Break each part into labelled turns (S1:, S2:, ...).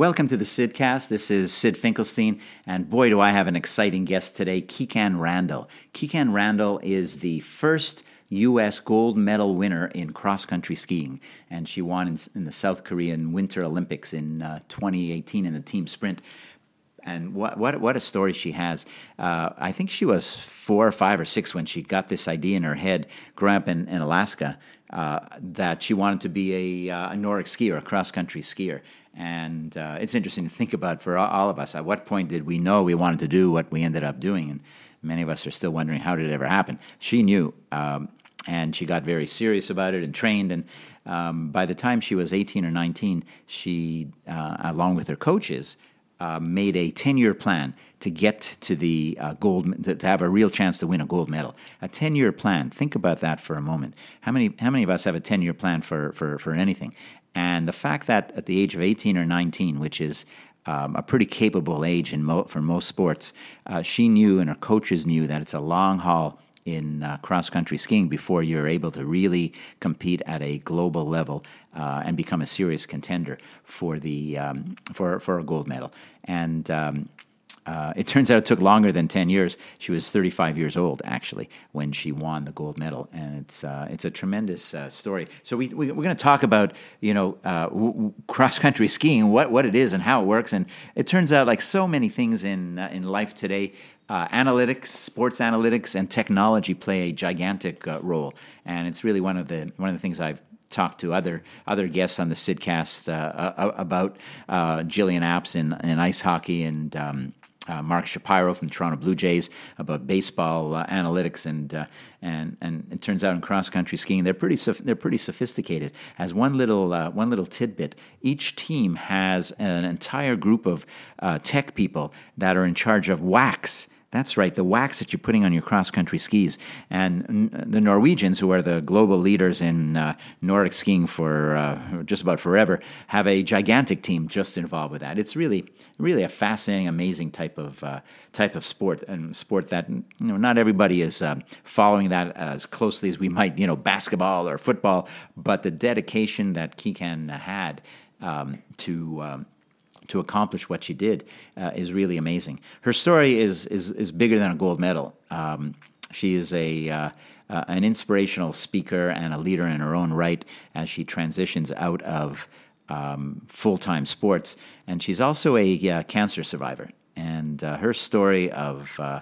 S1: Welcome to the Sidcast. This is Sid Finkelstein, and boy, do I have an exciting guest today, Kikkan Randall. Kikkan Randall is the first U.S. gold medal winner in cross country skiing, and she won in, in the South Korean Winter Olympics in uh, 2018 in the team sprint. And what what what a story she has! Uh, I think she was four or five or six when she got this idea in her head, growing up in, in Alaska, uh, that she wanted to be a, uh, a Nordic skier, a cross country skier. And uh, it's interesting to think about for all of us. At what point did we know we wanted to do what we ended up doing? And many of us are still wondering how did it ever happen. She knew, um, and she got very serious about it and trained. And um, by the time she was 18 or 19, she, uh, along with her coaches, uh, made a 10 year plan to get to the uh, gold, to, to, have a real chance to win a gold medal. A 10 year plan. Think about that for a moment. How many, how many of us have a 10 year plan for, for, for anything? And the fact that at the age of 18 or 19, which is um, a pretty capable age in mo- for most sports, uh, she knew and her coaches knew that it's a long haul in uh, cross country skiing before you're able to really compete at a global level uh, and become a serious contender for the um, for for a gold medal. And um, uh, it turns out it took longer than 10 years. She was 35 years old, actually, when she won the gold medal. And it's, uh, it's a tremendous uh, story. So we, we, are going to talk about, you know, uh, w- cross-country skiing, what, what it is and how it works. And it turns out, like so many things in, uh, in life today, uh, analytics, sports analytics, and technology play a gigantic role. And it's really one of the, one of the things I've talked to other other guests on the Sidcast uh, about uh, Jillian Apps in, in ice hockey and um, uh, Mark Shapiro from the Toronto Blue Jays about baseball uh, analytics, and uh, and and it turns out in cross country skiing they're pretty they're pretty sophisticated. As one little uh, one little tidbit, each team has an entire group of uh, tech people that are in charge of wax that's right, the wax that you're putting on your cross country skis. And the Norwegians, who are the global leaders in uh, Nordic skiing for uh, just about forever, have a gigantic team just involved with that. It's really, really a fascinating, amazing type of uh, type of sport, and sport that you know not everybody is uh, following that as closely as we might, you know, basketball or football. But the dedication that Kikkan had um, to um, to accomplish what she did uh, is really amazing. Her story is is is bigger than a gold medal. Um, she is a uh, uh, an inspirational speaker and a leader in her own right as she transitions out of um, full time sports, and she's also a uh, cancer survivor. And uh, her story of uh,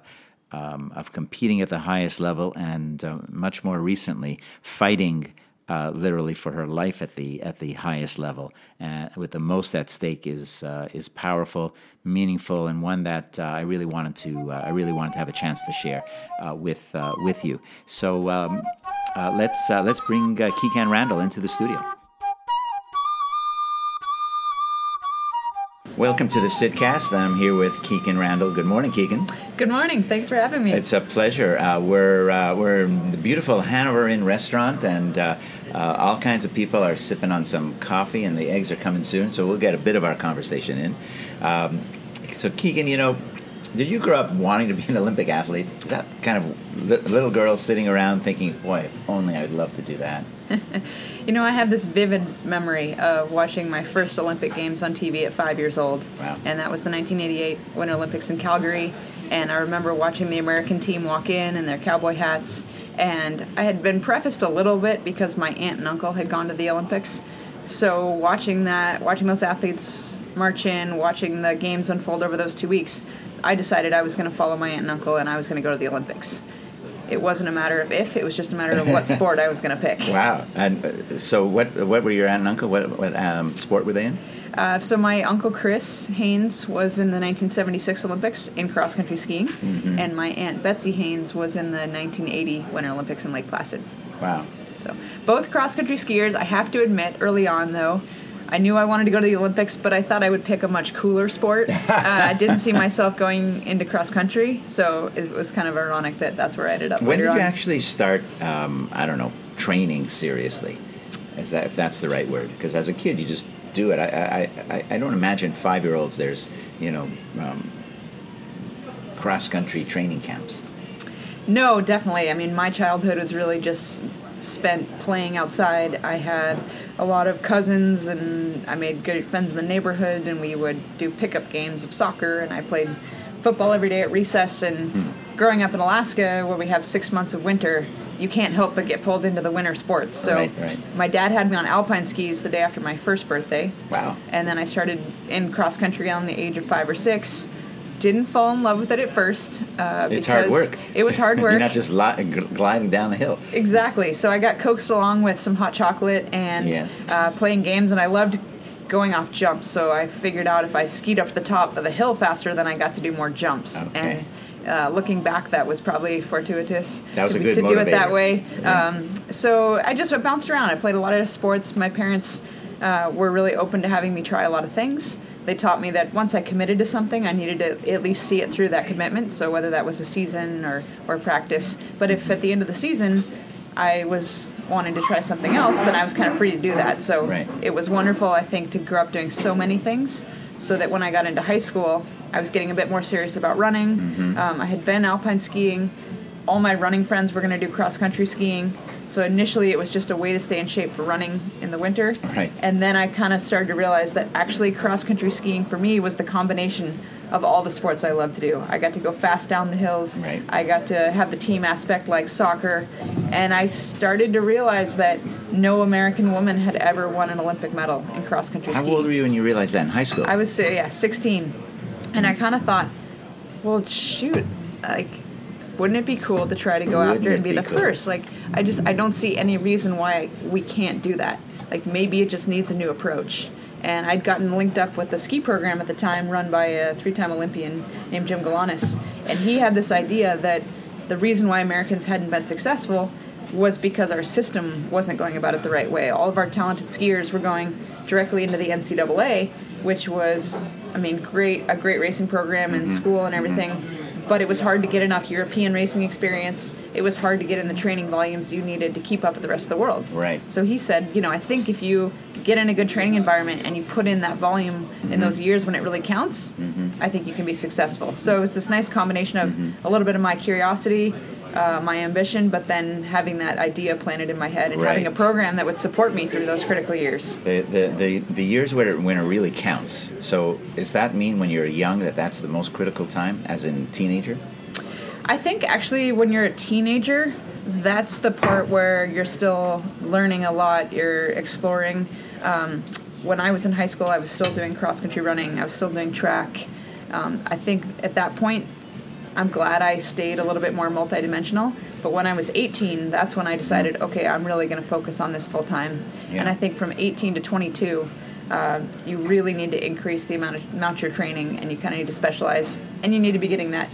S1: um, of competing at the highest level and much more recently fighting uh, literally for her life at the at the highest level, uh, with the most at stake is uh, is powerful, meaningful, and one that uh, I really wanted to uh, I really wanted to have a chance to share uh, with with you. So um, let's let's bring Kikkan Randall into the studio. Welcome to the Sidcast. I'm here with Kikkan Randall. Good morning, Kikkan.
S2: Good morning. Thanks for having me.
S1: It's a pleasure. Uh, we're uh, we're in the beautiful Hanover Inn restaurant, and uh, uh, all kinds of people are sipping on some coffee, and the eggs are coming soon. So we'll get a bit of our conversation in. Um, so, Kikkan, you know, did you grow up wanting to be an Olympic athlete? Is that kind of li- little girl sitting around thinking, "Boy, if only I'd love to do that."
S2: you know, I have this vivid memory of watching my first Olympic Games on TV at five years old.
S1: Wow.
S2: And that was the 1988 Winter Olympics in Calgary. And I remember watching the American team walk in in their cowboy hats. And I had been prefaced a little bit because my aunt and uncle had gone to the Olympics. So watching that, watching those athletes march in, watching the games unfold over those two weeks, I decided I was going to follow my aunt and uncle and I was going to go to the Olympics it wasn't a matter of if; it was just a matter of what sport I was going to pick.
S1: Wow! And uh, so, what what were your aunt and uncle? What what um, sport were they in?
S2: Uh, so my uncle Chris Haines was in the 1976 Olympics in cross country skiing, mm-hmm. and my aunt Betsy Haines was in the 1980 Winter Olympics in Lake Placid.
S1: Wow!
S2: So both cross country skiers. I have to admit, early on though, I knew I wanted to go to the Olympics, but I thought I would pick a much cooler sport. uh, I didn't see myself going into cross country, so it was kind of ironic that that's where I ended up.
S1: When did you
S2: on.
S1: actually start? Um, I don't know, training seriously, is that if that's the right word? Because as a kid, you just do it. I I, I, don't imagine five year olds. There's you know um, cross country training camps.
S2: No, definitely. I mean, my childhood was really just spent playing outside. I had a lot of cousins, and I made good friends in the neighborhood, and we would do pickup games of soccer, and I played football every day at recess. And
S1: Hmm.
S2: growing up in Alaska, where we have six months of winter, you can't help but get pulled into the winter sports. So
S1: Right, right.
S2: my dad had me on alpine skis the day after my first birthday.
S1: Wow.
S2: And then I started in cross country on the age of five or six. Didn't fall in love with it at first. Uh,
S1: It's
S2: because
S1: hard work.
S2: It was hard work.
S1: You're not just li- gliding down the hill.
S2: Exactly. So I got coaxed along with some hot chocolate and
S1: Yes.
S2: uh, playing games, and I loved going off jumps. So I figured out if I skied up the top of the hill faster, then I got to do more jumps.
S1: Okay.
S2: And uh, looking back, that was probably fortuitous.
S1: That was
S2: to,
S1: a good
S2: to do it that way. Um, so I just bounced around. I played a lot of sports. My parents uh, were really open to having me try a lot of things. They taught me that once I committed to something, I needed to at least see it through that commitment. So whether that was a season or, or practice, but if at the end of the season I was wanting to try something else, then I was kind of free to do that. So
S1: Right.
S2: it was wonderful, I think, to grow up doing so many things. So that when I got into high school, I was getting a bit more serious about running.
S1: Mm-hmm.
S2: Um, I had been alpine skiing. All my running friends were going to do cross country skiing. So initially, it was just a way to stay in shape for running in the winter.
S1: Right.
S2: And then I kind of started to realize that actually cross country skiing for me was the combination of all the sports I love to do. I got to go fast down the hills.
S1: Right.
S2: I got to have the team aspect like soccer. And I started to realize that no American woman had ever won an Olympic medal in cross country skiing.
S1: How old were you when you realized that in high school?
S2: I was uh, yeah, 16. And I kind of thought, well, shoot, like wouldn't it be cool to try to go
S1: Wouldn't
S2: after and be,
S1: be
S2: the
S1: cool?
S2: first? Like I just I don't see any reason why we can't do that. Like maybe it just needs a new approach. And I'd gotten linked up with the ski program at the time run by a three-time Olympian named Jim Galanes, and he had this idea that the reason why Americans hadn't been successful was because our system wasn't going about it the right way. All of our talented skiers were going directly into the NCAA, which was, I mean, great a great racing program
S1: Mm-hmm.
S2: in school and everything. But it was hard to get enough European racing experience. It was hard to get in the training volumes you needed to keep up with the rest of the world.
S1: Right.
S2: So he said, you know, I think if you get in a good training environment and you put in that volume
S1: Mm-hmm.
S2: in those years when it really counts, I think you can be successful. So it was this nice combination of
S1: Mm-hmm.
S2: a little bit of my curiosity, uh, my ambition, but then having that idea planted in my head and having a program that would support me through those critical years.
S1: the, the, the, the years where it, when it really counts. So does that mean when you're young that that's the most critical time, as in teenager?
S2: I think actually when you're a teenager, that's the part where you're still learning a lot. You're exploring. Um, when I was in high school, I was still doing cross country running. I was still doing track. Um, I think at that point, I'm glad I stayed a little bit more multidimensional. But when I was 18, that's when I decided, okay, I'm really going to focus on this full time.
S1: Yeah.
S2: And I think from 18 to 22, uh, you really need to increase the amount of amount you're training, and you kind of need to specialize, and you need to be getting that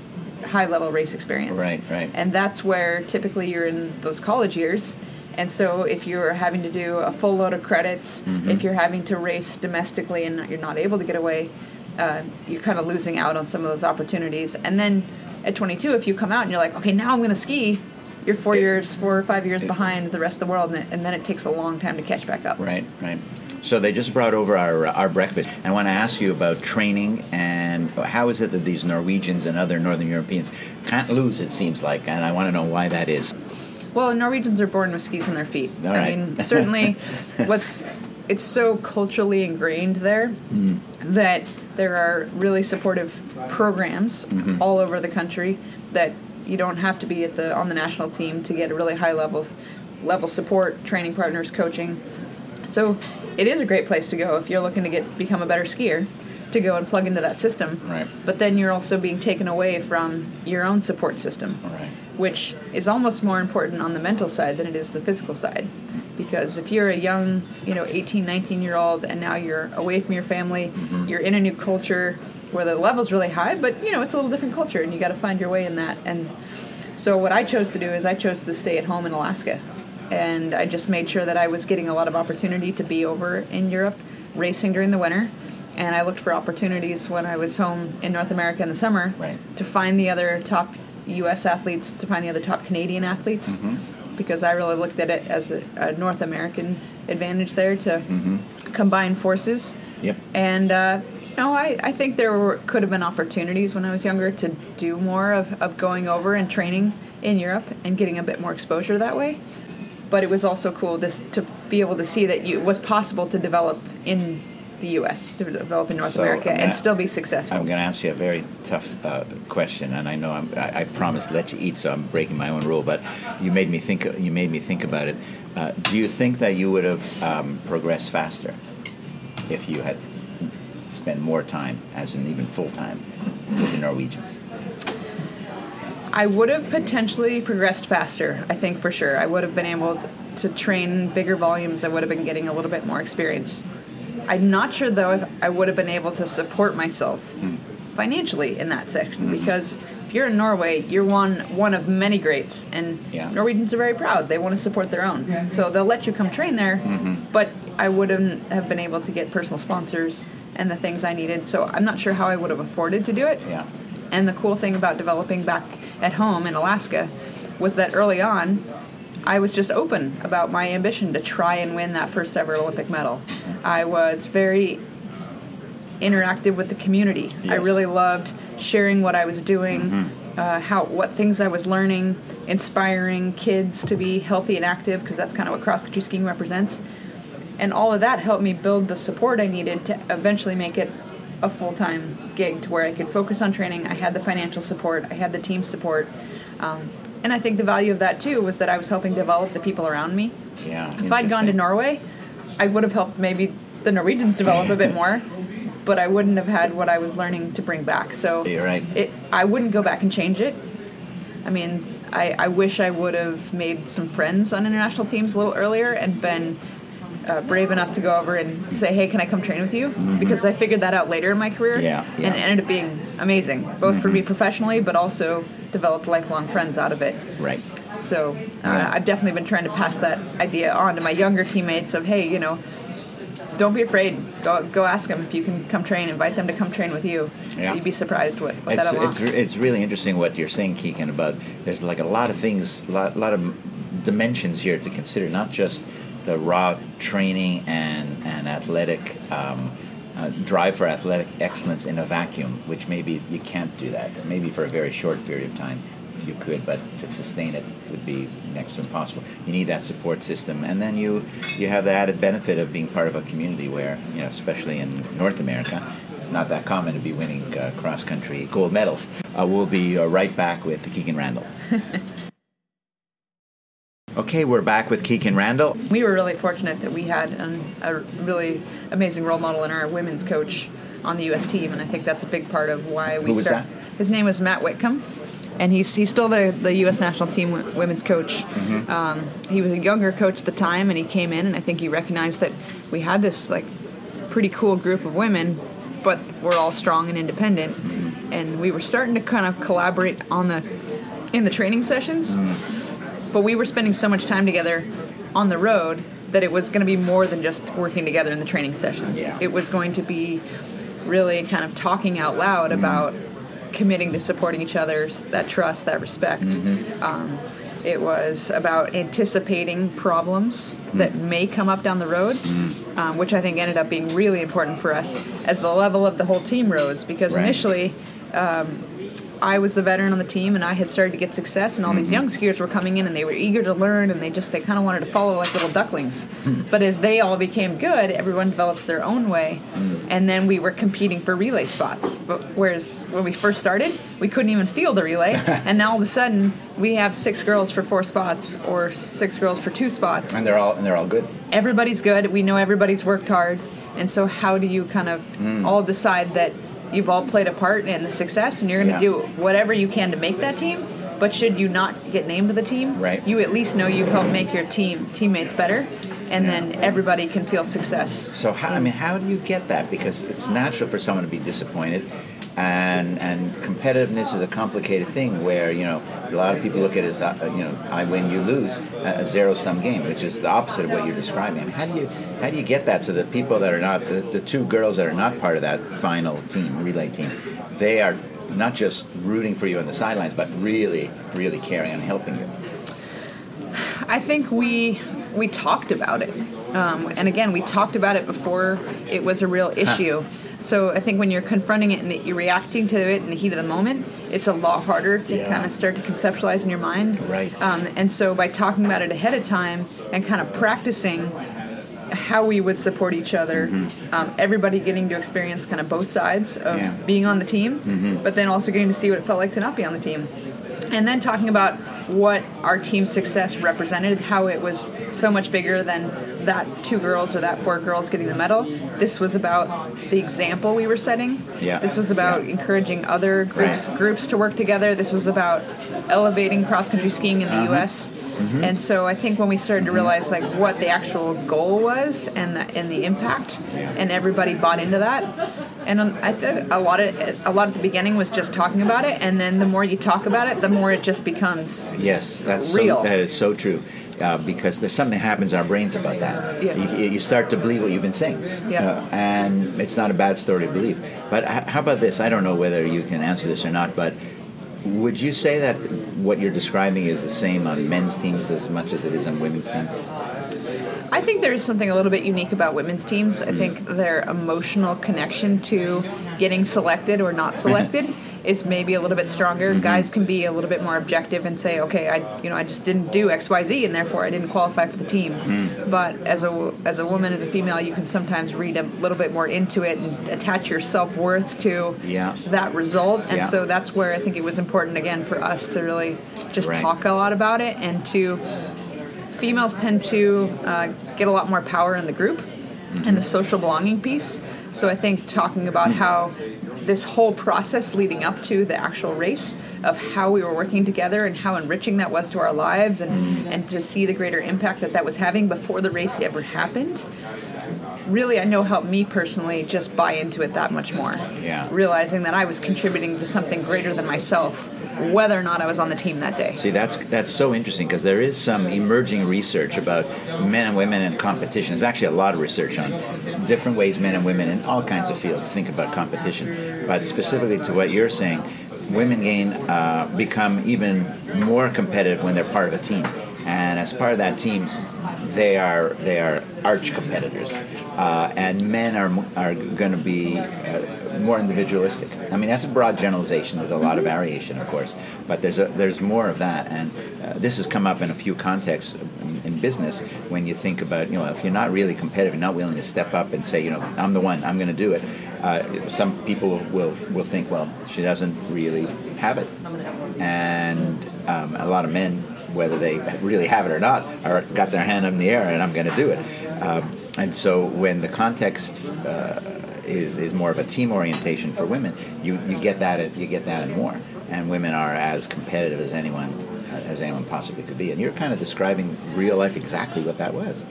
S2: high level race experience.
S1: Right, right.
S2: And that's where typically you're in those college years. And so if you're having to do a full load of credits,
S1: Mm-hmm.
S2: if you're having to race domestically and you're not able to get away, uh, you're kind of losing out on some of those opportunities. And then at 22, if you come out and you're like, okay, now I'm going to ski, you're four
S1: It-
S2: years, four or five years behind the rest of the world, and, and then it takes a long time to catch back up.
S1: Right, right. So they just brought over our our breakfast. I want to ask you about training and how is it that these Norwegians and other Northern Europeans can't lose? It seems like, and I want to know why that is.
S2: Well, Norwegians are born with skis on their feet.
S1: All
S2: I
S1: right.
S2: mean, certainly, what's it's so culturally ingrained there
S1: Mm.
S2: that there are really supportive programs
S1: Mm-hmm.
S2: all over the country that you don't have to be at the on the national team to get a really high level level support, training partners, coaching. So it is a great place to go if you're looking to get become a better skier to go and plug into that system.
S1: Right.
S2: But then you're also being taken away from your own support system
S1: Right.
S2: which is almost more important on the mental side than it is the physical side because if you're a young you know 18 19 year old and now you're away from your family mm-hmm. you're in a new culture where the level's really high but you know it's a little different culture and you got to find your way in that. And so what i chose to do is i chose to stay at home in alaska. And i just made sure that i was getting a lot of opportunity to be over in europe racing during the winter. And i looked for opportunities when i was home in north america in the summer
S1: Right.
S2: to find the other top U.S. athletes, to find the other top Canadian athletes, mm-hmm. Because I really looked at it as a, a North American advantage there to combine forces.
S1: Yep.
S2: And uh, you know, I, I think there were, could have been opportunities when I was younger to do more of, of going over and training in Europe and getting a bit more exposure that way. but it was also cool just to be able to see that you, it was possible to develop in the U.S. to develop in North
S1: So,
S2: America and still be successful.
S1: I'm going to ask you a very tough uh, question, and I know I'm, I, I promised to let you eat, so I'm breaking my own rule. But you made me think. You made me think about it. Uh, do you think that you would have um, progressed faster if you had spent more time, as in even full time, with the Norwegians?
S2: I would have potentially progressed faster, I think for sure. I would have been able to train bigger volumes. I would have been getting a little bit more experience. I'm not sure though if I would have been able to support myself hmm. financially in that section mm-hmm. because if you're in Norway, you're one one of many greats and
S1: Yeah.
S2: Norwegians are very proud. They want to support their own. So they'll let you come train there, mm-hmm. but I wouldn't have been able to get personal sponsors and the things I needed. So I'm not sure how I would have afforded to do it.
S1: Yeah.
S2: And the cool thing about developing back at home in Alaska was that early on, I was just open about my ambition to try and win that first ever Olympic medal. I was very interactive with the community. I really loved sharing what I was doing, uh, how what things I was learning, inspiring kids to be healthy and active because that's kind of what cross country skiing represents. And all of that helped me build the support I needed to eventually make it a full time gig to where I could focus on training. I had the financial support, I had the team support. Um, and I think the value of that too was that I was helping develop the people around me.
S1: Yeah.
S2: If I'd gone to. Norway, I would have helped maybe the Norwegians develop a bit more, but I wouldn't have had what I was learning to bring back. So
S1: You're right.
S2: it, I wouldn't go back and change it. I mean, I, I wish I would have made some friends on international teams a little earlier and been uh, brave enough to go over and say, "Hey, can I come train with you?" Because I figured that out later in my career,
S1: Mm-hmm. Yeah, yeah.
S2: and it ended up being amazing, both for me professionally, but also developed lifelong friends out of it.
S1: Right.
S2: So uh,
S1: Right.
S2: I've definitely been trying to pass that idea on to my younger teammates of, hey, you know, don't be afraid. Go go ask them if you can come train. Invite them to come train with you.
S1: Yeah.
S2: You'd be surprised what, what
S1: It's,
S2: that
S1: it's,
S2: unlocks.
S1: it's really interesting what you're saying, Kikkan, about there's like a lot of things, a lot, lot of dimensions here to consider, not just the raw training and, and athletic um, uh, drive for athletic excellence in a vacuum, which maybe you can't do that. Maybe for a very short period of time you could, but to sustain it would be next to impossible. You need that support system, and then you you have the added benefit of being part of a community where, you know, especially in North America, it's not that common to be winning uh, cross country gold medals. Uh, we'll be uh, right back with Kikkan Randall. okay, we're back with Kikkan Randall.
S2: we were really fortunate that we had an, a really amazing role model in our women's coach on the U.S. team, and I think that's a big part of why we
S1: Who was
S2: start-
S1: that?
S2: His name was Matt Whitcomb, and he's he's still the the U.S. national team wo- women's coach.
S1: Mm-hmm.
S2: Um, he was a younger coach at the time, and he came in, and I think he recognized that we had this like pretty cool group of women, but we're all strong and independent,
S1: Mm-hmm.
S2: and we were starting to kind of collaborate on the in the training sessions
S1: Mm.
S2: But we were spending so much time together on the road that it was going to be more than just working together in the training sessions.
S1: Yeah.
S2: It was going to be really kind of talking out loud mm-hmm. about committing to supporting each other, that trust, that respect. Mm-hmm. Um, it was about anticipating problems mm-hmm. that may come up down the road, um, which I think ended up being really important for us as the level of the whole team rose. Because
S1: Right.
S2: initially, um, I was the veteran on the team, and I had started to get success, and all these mm-hmm. young skiers were coming in, and they were eager to learn, and they just they kind of wanted to follow like little ducklings. Hmm. but as they all became good, everyone develops their own way, hmm. and then we were competing for relay spots. But whereas when we first started, we couldn't even field a relay, and now all of a sudden we have six girls for four spots, or six girls for two spots
S1: And they're all and they're all good.
S2: everybody's good. We know everybody's worked hard. And so, how do you kind of
S1: Mm.
S2: all decide that you've all played a part in the success and you're going to
S1: Yeah.
S2: do whatever you can to make that team? But should you not get named to the team,
S1: Right.
S2: you at least know you've helped make your team teammates better, and then everybody can feel success.
S1: So how, I mean, how do you get that? Because it's natural for someone to be disappointed, and and competitiveness is a complicated thing where you know a lot of people look at it as uh, you know I win you lose a zero sum game, which is the opposite of what you're describing. How do you how do you get that so that people that are not the, the two girls that are not part of that final team relay team, they are not just rooting for you on the sidelines, but really really caring and helping you.
S2: I think we we talked about it, um, and again, we talked about it before it was a real issue. So I think when you're confronting it and that you're reacting to it in the heat of the moment, it's a lot harder to
S1: Yeah.
S2: kind of start to conceptualize in your mind.
S1: Right.
S2: Um, and so by talking about it ahead of time and kind of practicing how we would support each other, um, everybody getting to experience kind of both sides of
S1: Mm-hmm. Yeah.
S2: being on the team, but then also getting to see what it felt like to not be on the team. And then talking about what our team's success represented, how it was so much bigger than that two girls or that four girls getting the medal. This was about the example we were setting.
S1: Yeah.
S2: This was about encouraging other groups
S1: Right.
S2: groups to work together. This was about elevating cross country skiing in the
S1: Uh-huh.
S2: U.S.
S1: Mm-hmm.
S2: And so I think when we started to realize like what the actual goal was and the and the impact, and everybody bought into that. And I think a lot of a lot at the beginning was just talking about it, and then the more you talk about it, the more it just becomes
S1: Yes, that's
S2: Real.
S1: So, that is so true. Uh, because there's something that happens in our brains about that.
S2: Yeah.
S1: You, you start to believe what you've been saying.
S2: Yeah.
S1: Uh, and it's not a bad story to believe. But h- how about this? I don't know whether you can answer this or not, but would you say that what you're describing is the same on men's teams as much as it is on women's teams?
S2: I think there is something a little bit unique about women's teams. I think their emotional connection to getting selected or not selected is maybe a little bit stronger. Mm-hmm. Guys can be a little bit more objective and say, "Okay, I you know I just didn't do X Y Z, and therefore I didn't qualify for the team." Mm. But as a as a woman, as a female, you can sometimes read a little bit more into it and attach your self worth to
S1: Yeah.
S2: that result. And
S1: Yeah.
S2: so that's where I think it was important again for us to really just
S1: Right.
S2: talk a lot about it and to females tend to uh, get a lot more power in the group and the social belonging piece. So I think talking about how this whole process leading up to the actual race of how we were working together and how enriching that was to our lives and, and to see the greater impact that that was having before the race ever happened really I know helped me personally just buy into it that much more.
S1: Yeah.
S2: Realizing that I was contributing to something greater than myself, whether or not I was on the team that day.
S1: See, that's that's so interesting because there is some emerging research about men and women in competition. There's actually a lot of research on different ways men and women in all kinds of fields think about competition. But specifically to what you're saying, women gain uh, become even more competitive when they're part of a team, and as part of that team, they are they are arch competitors, uh, and men are are going to be uh, more individualistic. I mean, that's a broad generalization. There's a lot of variation, of course, but there's a, there's more of that, and uh, this has come up in a few contexts in, in business when you think about you know if you're not really competitive, not willing to step up and say you know I'm the one, I'm going to do it. Uh, some people will will think, well, she doesn't really have it, and um, a lot of men whether they really have it or not, are got their hand in the air and I'm going to do it. Um, and so when the context uh, is is more of a team orientation for women, you, you get that you get that and more. And women are as competitive as anyone as anyone possibly could be. And you're kind of describing real life exactly what that was.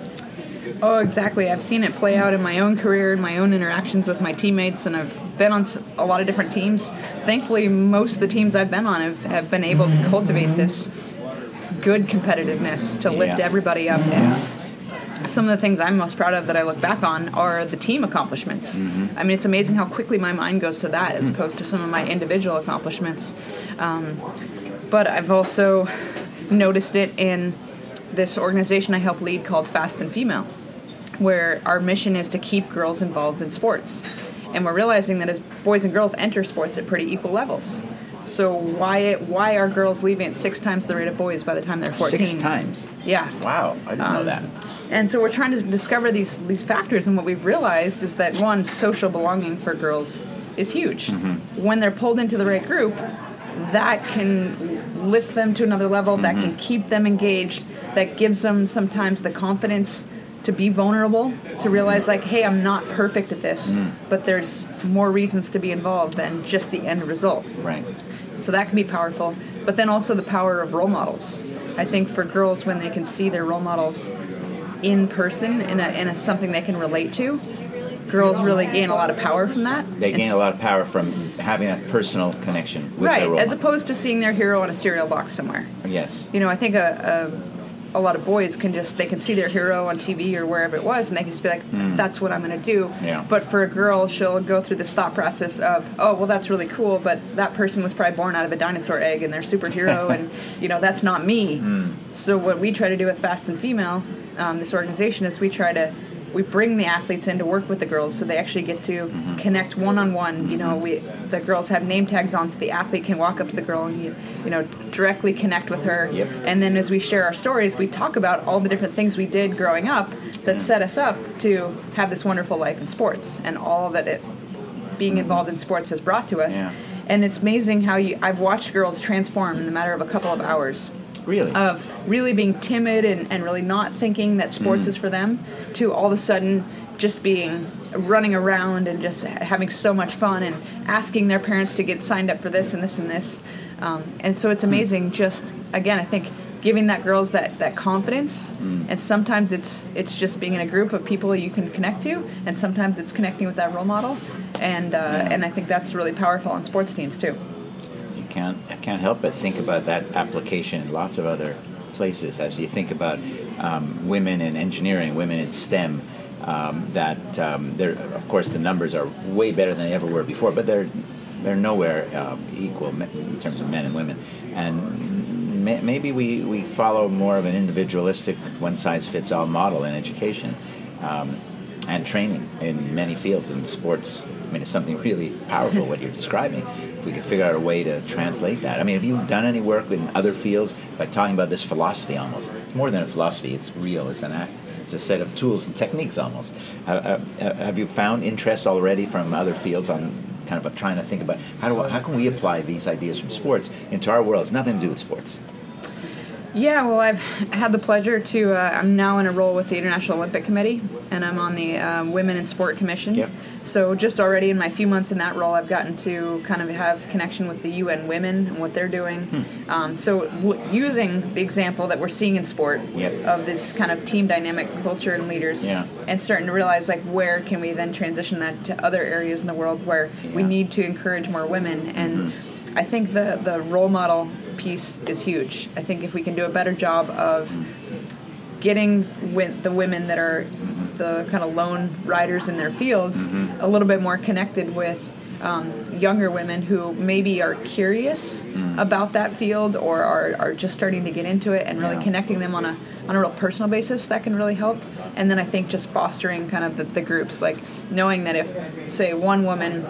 S2: Oh, exactly. I've seen it play out in my own career, in my own interactions with my teammates, and I've been on a lot of different teams. Thankfully, most of the teams I've been on have, have been able to cultivate this good competitiveness to lift
S1: Yeah.
S2: everybody up. And some of the things I'm most proud of that I look back on are the team accomplishments. I mean, it's amazing how quickly my mind goes to that as opposed to some of my individual accomplishments. Um, but I've also noticed it in this organization I help lead called Fast and Female, where our mission is to keep girls involved in sports. And we're realizing that as boys and girls enter sports at pretty equal levels. So why why are girls leaving at six times the rate of boys by the time they're 14?
S1: Six times.
S2: Yeah.
S1: Wow, I didn't know um, that.
S2: And so we're trying to discover these these factors, and what we've realized is that one, social belonging for girls is huge. Mm-hmm. When they're pulled into the right group, that can lift them to another level. That can mm-hmm. keep them engaged. That gives them sometimes the confidence to be vulnerable, to realize like, hey, I'm not perfect at this, mm. but there's more reasons to be involved than just the end result.
S1: Right.
S2: So that can be powerful. But then also the power of role models. I think for girls, when they can see their role models in person in a, in a something they can relate to, girls really gain a lot of power from that.
S1: They gain a lot of power from having a personal connection with
S2: right,
S1: their role
S2: as
S1: model.
S2: opposed to seeing their hero in a cereal box somewhere.
S1: Yes.
S2: You know, I think a, a a lot of boys can just they can see their hero on TV or wherever it was, and they can just be like, "That's what I'm going to do."
S1: Yeah.
S2: But for a girl, she'll go through this thought process of, "Oh, well, that's really cool, but that person was probably born out of a dinosaur egg, and they're superhero, and you know that's not me." So what we try to do with Fast and Female, um, this organization, is we try to we bring the athletes in to work with the girls, so they actually get to
S1: Mm-hmm.
S2: connect one on one. You know, we the girls have name tags on, so the athlete can walk up to the girl and you, you know directly connect with her.
S1: Yep.
S2: And then as we share our stories, we talk about all the different things we did growing up that set us up to have this wonderful life in sports and all that it being involved in sports has brought to us.
S1: Yeah.
S2: And it's amazing how you I've watched girls transform in the matter of a couple of hours
S1: Really?
S2: of really being timid and, and really not thinking that sports is for them to all of a sudden just being running around and just having so much fun and asking their parents to get signed up for this and this and this. Um, and so it's amazing just again i think giving that girls that, that confidence and sometimes it's it's just being in a group of people you can connect to and sometimes it's connecting with that role model. And uh, and i think that's really powerful on sports teams too
S1: can't I can't help but think about that application in lots of other places as you think about um, women in engineering, women in STEM. Um, that um, of course the numbers are way better than they ever were before, but they're they're nowhere um, equal in terms of men and women. And may, maybe we, we follow more of an individualistic, one size fits all model in education. Um, and training in many fields in sports. I mean, it's something really powerful what you're describing. If we could figure out a way to translate that. I mean, have you done any work in other fields by talking about this philosophy almost? It's more than a philosophy, it's real, it's an act. It's a set of tools and techniques almost. Uh, uh, have you found interest already from other fields on kind of trying to think about how do how can we apply these ideas from sports into our world? It's nothing to do with sports.
S2: Yeah, well, I've had the pleasure to. Uh, I'm now in a role with the International Olympic Committee, and I'm on the um, Women in Sport Commission.
S1: Yep.
S2: So just already in my few months in that role, I've gotten to kind of have connection with the UN Women and what they're doing.
S1: Hmm.
S2: Um, so w- using the example that we're seeing in sport
S1: Yep.
S2: of this kind of team dynamic culture and leaders,
S1: Yeah.
S2: and starting to realize like where can we then transition that to other areas in the world where we need to encourage more women and. I think the, the role model piece is huge. I think if we can do a better job of getting wi- the women that are the kind of lone riders in their fields a little bit more connected with um, younger women who maybe are curious about that field or are, are just starting to get into it and really
S1: Yeah.
S2: connecting them on a on a real personal basis that can really help and then i think just fostering kind of the, the groups like knowing that if say one woman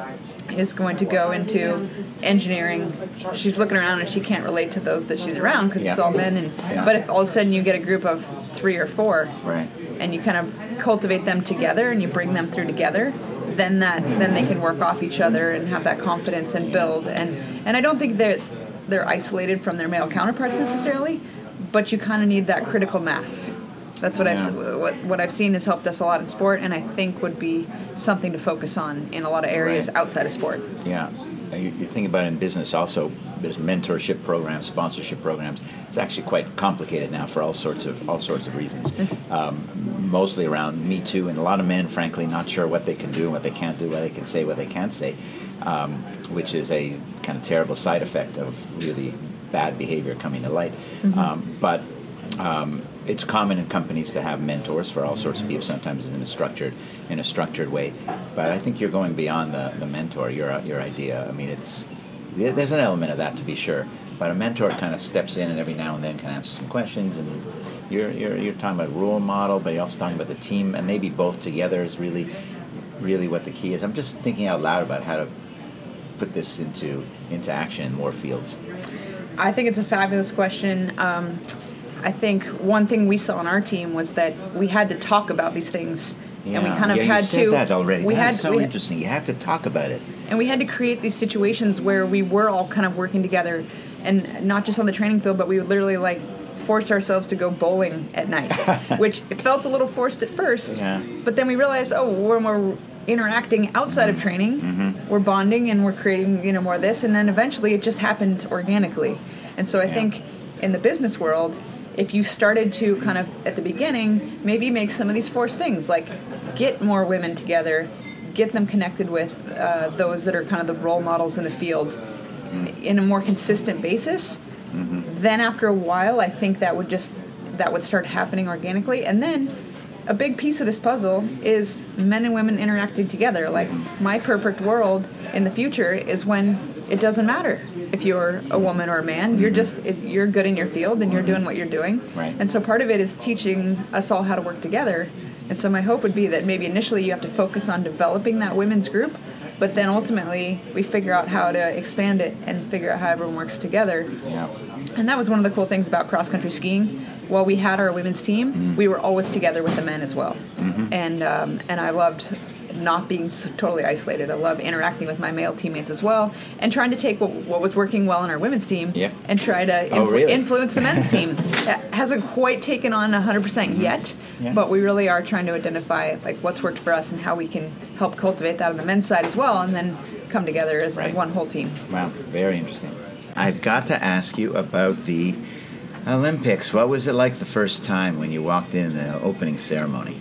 S2: is going to go into engineering she's looking around and she can't relate to those that she's around because it's all men and
S1: Yeah.
S2: but if all of a sudden you get a group of three or four
S1: Right.
S2: and you kind of cultivate them together and you bring them through together then that then they can work off each other and have that confidence and build and and i don't think they're they're isolated from their male counterparts necessarily but you kind of need that critical mass that's what
S1: Yeah.
S2: I've what, what I've seen has helped us a lot in sport, and I think would be something to focus on in a lot of areas
S1: Right.
S2: outside of sport.
S1: Yeah, you, you think about it in business also. There's mentorship programs, sponsorship programs. It's actually quite complicated now for all sorts of all sorts of reasons. um, mostly around Me Too, and a lot of men, frankly, not sure what they can do, and what they can't do, what they can say, what they can't say, um, which is a kind of terrible side effect of really bad behavior coming to light. Um, but um, it's common in companies to have mentors for all sorts of people. Sometimes in a structured in a structured way, but I think you're going beyond the, the mentor. Your your idea. I mean, it's there's an element of that to be sure, but a mentor kind of steps in and every now and then can answer some questions. And you're you're, you're talking about role model, but you're also talking about the team, and maybe both together is really really what the key is. I'm just thinking out loud about how to put this into into action in more fields.
S2: I think it's a fabulous question. Um, I think one thing we saw on our team was that we had to talk about these things, and we kind of
S1: yeah,
S2: had to.
S1: that already.
S2: We
S1: That's
S2: had
S1: so
S2: we,
S1: interesting. You had to talk about it.
S2: and we had to create these situations where we were all kind of working together, and not just on the training field, but we would literally like force ourselves to go bowling at night, which it felt a little forced at first.
S1: Yeah.
S2: But then we realized, oh, when we're interacting outside of training,
S1: Mm-hmm.
S2: we're bonding and we're creating, you know, more of this, and then eventually it just happened organically. And so I
S1: Yeah.
S2: think in the business world, if you started to kind of at the beginning maybe make some of these forced things like get more women together, get them connected with uh, those that are kind of the role models in the field in a more consistent basis, then after a while, I think that would just that would start happening organically, and then a big piece of this puzzle is men and women interacting together. Like my perfect world in the future is when it doesn't matter if you're a woman or a man. You're mm-hmm. just you're good in your field and you're doing what you're doing.
S1: Right.
S2: And so part of it is teaching us all how to work together And so my hope would be that maybe initially you have to focus on developing that women's group, but then ultimately we figure out how to expand it and figure out how everyone works together.
S1: Yeah.
S2: And that was one of the cool things about cross country skiing. While we had our women's team,
S1: Mm-hmm.
S2: we were always together with the men as well. And um, and I loved not being totally isolated. I love interacting with my male teammates as well, and trying to take what, what was working well in our women's team
S1: Yeah.
S2: and try to
S1: Oh, really?
S2: influence the men's team. It hasn't quite taken on 100% yet,
S1: Mm-hmm. Yeah.
S2: but we really are trying to identify like what's worked for us and how we can help cultivate that on the men's side as well, and then come together as,
S1: Right.
S2: as one whole team.
S1: Wow, very interesting. I've got to ask you about the Olympics. What was it like the first time when you walked in the opening ceremony?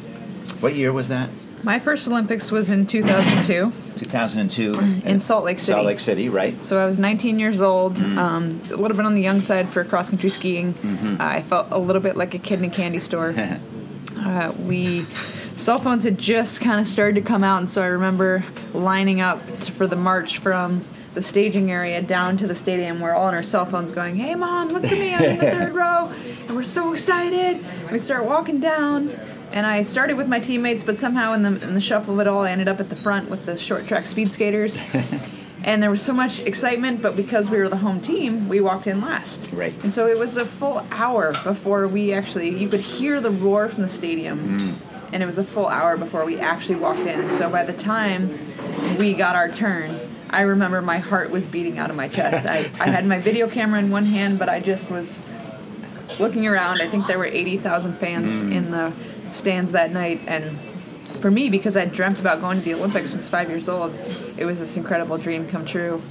S1: What year was that?
S2: My first Olympics was in 2002
S1: 2002
S2: in Salt Lake City.
S1: Salt Lake City, right?
S2: So I was 19 years old,
S1: Mm-hmm.
S2: um, a little bit on the young side for cross country skiing. Uh, I felt a little bit like a kid in a candy store. uh, we cell phones had just kind of started to come out, and so I remember lining up for the march from the staging area down to the stadium. We're all on our cell phones, going, "Hey, mom, look at me! I'm in the third row," and we're so excited. We start walking down. And I started with my teammates, but somehow in the in the shuffle of it all, I ended up at the front with the short track speed skaters. and there was so much excitement, but because we were the home team, we walked in last.
S1: Right.
S2: And so it was a full hour before we actually, you could hear the roar from the stadium. Mm. And it was a full hour before we actually walked in. And so by the time we got our turn, I remember my heart was beating out of my chest. I, I had my video camera in one hand, but I just was looking around. I think there were 80,000 fans in the stands that night. And for me, because I'd dreamt about going to the Olympics since five years old, it was this incredible dream come true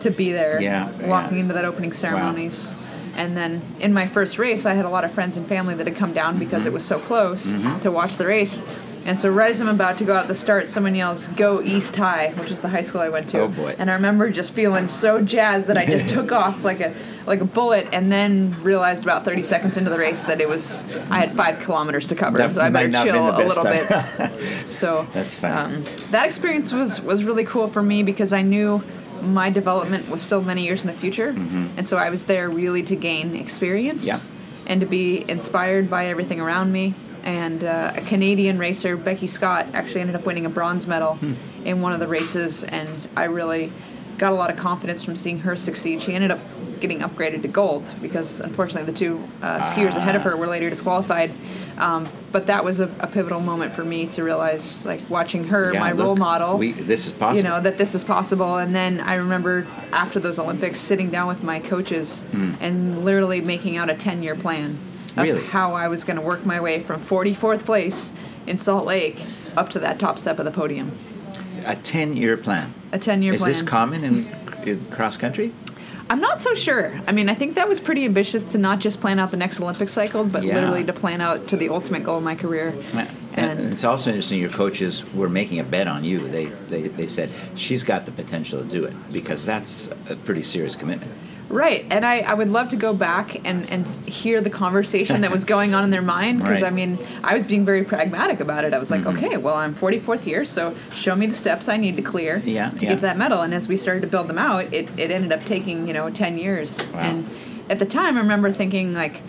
S2: to be there,
S1: Yeah,
S2: walking
S1: yeah.
S2: into that opening ceremonies. And then in my first race, I had a lot of friends and family that had come down because it was so close
S1: Mm-hmm.
S2: to watch the race. And so right as I'm about to go out at the start, someone yells, "Go East High," which is the high school I went to.
S1: Oh, boy.
S2: And I remember just feeling so jazzed that I just took off like a like a bullet, and then realized about 30 seconds into the race that it was I had five kilometers to cover,
S1: That
S2: so I better chill a little
S1: time.
S2: bit. So
S1: That's fine.
S2: um, that experience was was really cool for me because I knew my development was still many years in the future, and so I was there really to gain experience
S1: Yeah.
S2: and to be inspired by everything around me. And uh, a Canadian racer, Beckie Scott, actually ended up winning a bronze medal in one of the races, and I really got a lot of confidence from seeing her succeed. She ended up getting upgraded to gold because, unfortunately, the two uh, skiers ahead of her were later disqualified. Um, but that was a, a pivotal moment for me to realize, like watching her,
S1: Yeah,
S2: my
S1: look,
S2: role model
S1: we- this is possible.
S2: you know that this is possible and then i remember after those olympics sitting down with my coaches and literally making out a 10 year plan of how i was going to work my way from 44th place in salt lake up to that top step of the podium
S1: A 10 year plan.
S2: a 10 year plan.
S1: Is this common in, in cross country?
S2: i'm not so sure i mean i think that was pretty ambitious to not just plan out the next olympic cycle but
S1: Yeah.
S2: literally to plan out to the ultimate goal of my career
S1: And,
S2: and
S1: it's also interesting. Your coaches were making a bet on you. They, they they said she's got the potential to do it because that's a pretty serious commitment.
S2: Right, and I, I would love to go back and, and hear the conversation that was going on in their mind because
S1: Right.
S2: I mean I was being very pragmatic about it. I was like,
S1: Mm-hmm.
S2: okay, well I'm 44th here, so show me the steps I need to clear
S1: Yeah,
S2: to
S1: yeah.
S2: get to that medal. And as we started to build them out, it, it ended up taking you know 10 years.
S1: Wow.
S2: And at the time, I remember thinking like,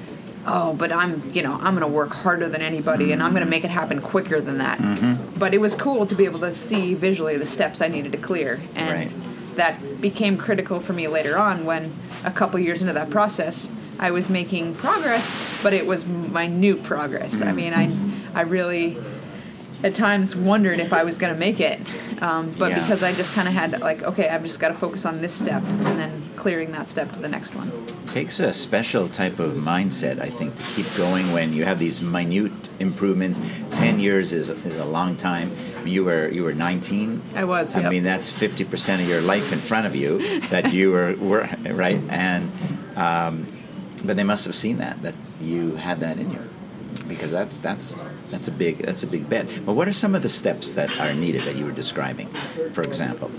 S2: oh, but I'm you know I'm going to work harder than anybody, and I'm going to make it happen quicker than that.
S1: Mm-hmm.
S2: But it was cool to be able to see visually the steps I needed to clear and
S1: Right.
S2: That became critical for me later on when a couple years into that process I was making progress, but it was minute progress. I mean, I I really at times wondered if I was going to make it, um, but
S1: Yeah.
S2: because I just kind of had like, okay, I've just got to focus on this step and then clearing that step to the next one.
S1: takes a special type of mindset, I think, to keep going when you have these minute improvements. Ten years is, is a long time. You were you were 19.
S2: I was,
S1: I
S2: yep.
S1: mean, that's 50 percent of your life in front of you that you were, were right, and um, but they must have seen that that you had that in you because that's that's that's a big that's a big bet. But what are some of the steps that are needed that you were describing, for example?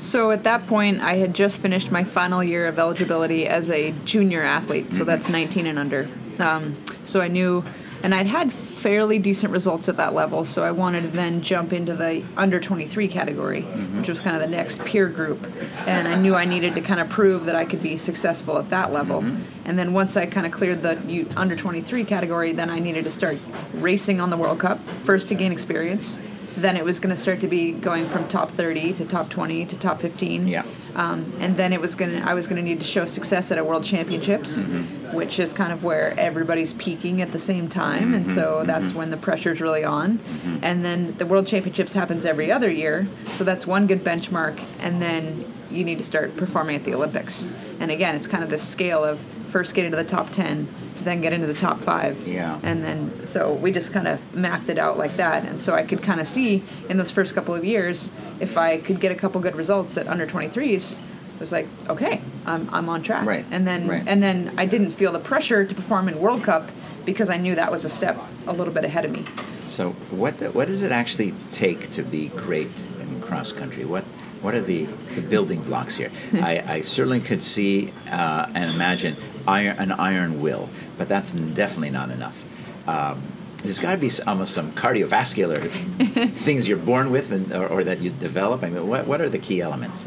S2: So at that point, I had just finished my final year of eligibility as a junior athlete, so that's 19 and under. Um, so I knew, and I'd had fairly decent results at that level, so I wanted to then jump into the under 23 category,
S1: Mm-hmm.
S2: which was kind of the next peer group. And I knew I needed to kind of prove that I could be successful at that level.
S1: Mm-hmm.
S2: And then once I kind of cleared the under 23 category, then I needed to start racing on the World Cup, first to gain experience. Then it was going to start to be going from top 30 to top 20 to top 15.
S1: Yeah.
S2: Um, and then it was gonna I was gonna need to show success at a World Championships,
S1: Mm-hmm.
S2: which is kind of where everybody's peaking at the same time, and
S1: Mm-hmm.
S2: so that's when the pressure's really on. And then the World Championships happens every other year, so that's one good benchmark. And then you need to start performing at the Olympics. And again, it's kind of this scale of first getting to the top ten, then get into the top five.
S1: Yeah.
S2: And then so we just kind of mapped it out like that, and so I could kind of see in those first couple of years if I could get a couple good results at under 23s. It was like, okay, I'm, I'm on track.
S1: Right,
S2: And then
S1: right.
S2: and then I didn't feel the pressure to perform in World Cup because I knew that was a step a little bit ahead of me.
S1: So what what does it actually take to be great in cross country? What what are the, the building blocks here? I, I certainly could see uh, and imagine iron, an iron will, but that's definitely not enough. Um, there's got to be almost some cardiovascular things you're born with, and, or, or that you develop. I mean, what, what are the key elements?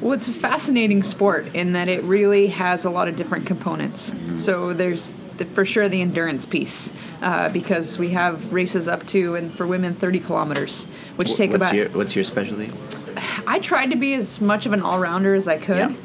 S2: Well, it's a fascinating sport in that it really has a lot of different components.
S1: Mm-hmm.
S2: So there's the, for sure the endurance piece uh, because we have races up to and for women 30 kilometers, which
S1: Wh-
S2: take
S1: what's
S2: about.
S1: your what's your specialty?
S2: I tried to be as much of an all rounder as I could.
S1: Yeah.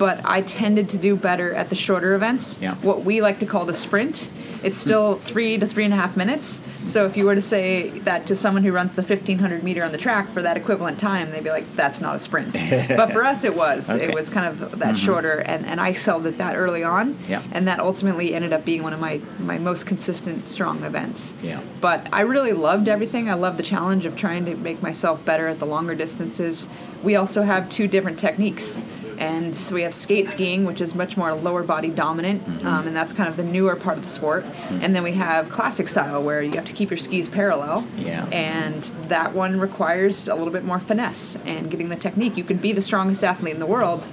S2: But I tended to do better at the shorter events.
S1: Yeah.
S2: What we like to call the sprint. It's still three to three and a half minutes. So if you were to say that to someone who runs the 1500 meter on the track for that equivalent time, they'd be like, that's not a sprint. but for us, it was.
S1: Okay.
S2: It was kind of that mm-hmm. shorter, and, and I excelled at that early on.
S1: Yeah.
S2: And that ultimately ended up being one of my, my most consistent, strong events.
S1: Yeah.
S2: But I really loved everything. I loved the challenge of trying to make myself better at the longer distances. We also have two different techniques. And so we have skate skiing, which is much more lower body dominant,
S1: Mm-hmm.
S2: um, and that's kind of the newer part of the sport. And then we have classic style, where you have to keep your skis parallel.
S1: Yeah.
S2: And that one requires a little bit more finesse and getting the technique. You can be the strongest athlete in the world,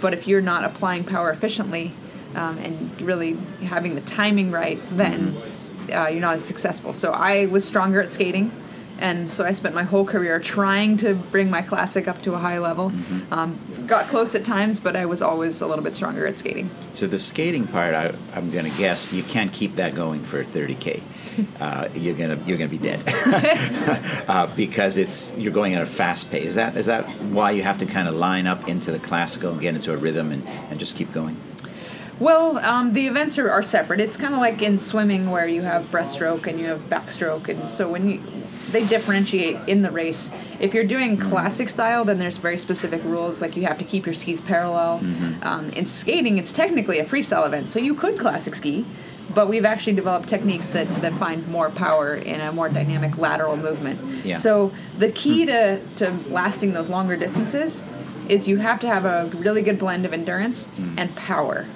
S2: but if you're not applying power efficiently um, and really having the timing right, then uh, you're not as successful. So I was stronger at skating. And so I spent my whole career trying to bring my classic up to a high level. Um, got close at times, but I was always a little bit stronger at skating.
S1: So the skating part, I, I'm going to guess you can't keep that going for 30k. Uh, you're gonna you're gonna be dead uh, because it's you're going at a fast pace. Is that is that why you have to kind of line up into the classical and get into a rhythm and, and just keep going?
S2: Well, um, the events are, are separate. It's kind of like in swimming where you have breaststroke and you have backstroke, and so when you they differentiate in the race. If you're doing classic style, then there's very specific rules, like you have to keep your skis parallel. Mm-hmm. Um, in skating, it's technically a freestyle event, so you could classic ski, but we've actually developed techniques that, that find more power in a more dynamic lateral movement.
S1: Yeah.
S2: So the key hmm. to, to lasting those longer distances is you have to have a really good blend of endurance hmm. and power.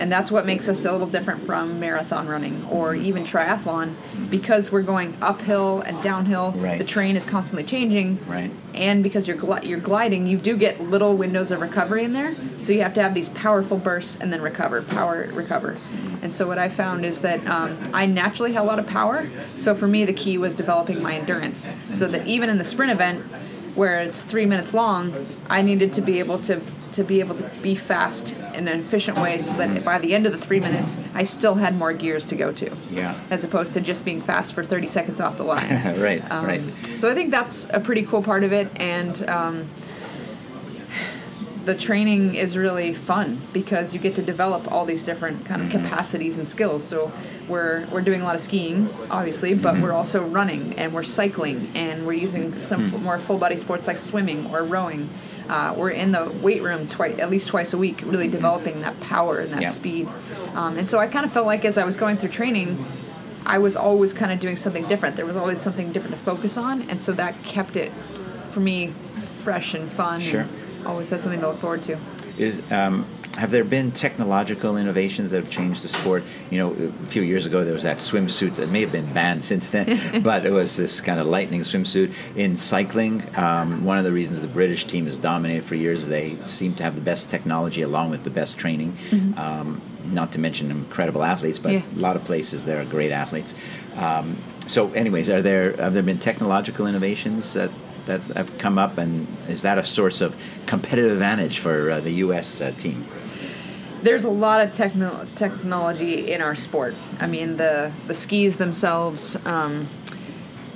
S2: And that's what makes us a little different from marathon running or even triathlon because we're going uphill and downhill.
S1: Right.
S2: The terrain is constantly changing.
S1: Right.
S2: And because you're, gli- you're gliding, you do get little windows of recovery in there. So you have to have these powerful bursts and then recover, power, recover. And so what I found is that um, I naturally have a lot of power. So for me, the key was developing my endurance so that even in the sprint event, where it's three minutes long, I needed to be able to to be able to be fast in an efficient way, so that by the end of the three minutes, I still had more gears to go to.
S1: Yeah.
S2: As opposed to just being fast for 30 seconds off the line.
S1: right,
S2: Um,
S1: right.
S2: So I think that's a pretty cool part of it, and um, the training is really fun because you get to develop all these different kind of
S1: Mm-hmm.
S2: capacities and skills. So we're we're doing a lot of skiing, obviously,
S1: Mm-hmm.
S2: but we're also running and we're cycling and we're using some
S1: Hmm.
S2: f- more full body sports like swimming or rowing. Uh, we're in the weight room twice, at least twice a week, really developing that power and that
S1: Yeah.
S2: speed. Um, and so I kind of felt like as I was going through training, I was always kind of doing something different. There was always something different to focus on, and so that kept it for me fresh and fun.
S1: Sure.
S2: And always had something to look forward to.
S1: Is um, have there been technological innovations that have changed the sport? You know, a few years ago there was that swimsuit that may have been banned since then, but it was this kind of lightning swimsuit. In cycling, um, one of the reasons the British team has dominated for years, they seem to have the best technology along with the best training. Um, not to mention incredible athletes, but
S2: Yeah.
S1: a lot of places there are great athletes. Um, so, anyways, are there have there been technological innovations that that have come up, and is that a source of competitive advantage for uh, the U.S. Uh, team?
S2: There's a lot of techno- technology in our sport. I mean, the the skis themselves um,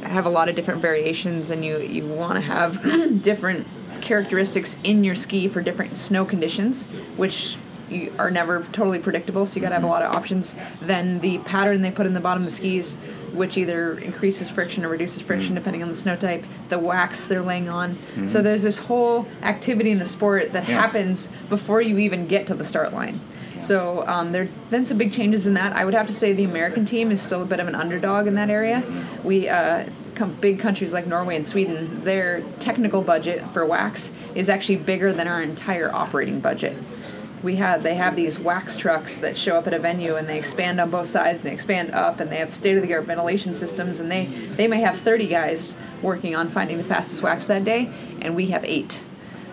S2: have a lot of different variations, and you you want to have different characteristics in your ski for different snow conditions, which you are never totally predictable. So you got to have a lot of options. Then the pattern they put in the bottom of the skis, which either increases friction or reduces friction depending on the snow type. The wax they're laying on. So there's this whole activity in the sport that
S1: Yeah.
S2: happens before you even get to the start line. So um, there have been some big changes in that. I would have to say the American team is still a bit of an underdog in that area. We uh, big countries like Norway and Sweden, their technical budget for wax is actually bigger than our entire operating budget. We had they have these wax trucks that show up at a venue and they expand on both sides and they expand up and they have state of the art ventilation systems and they they may have 30 guys working on finding the fastest wax that day and we have eight.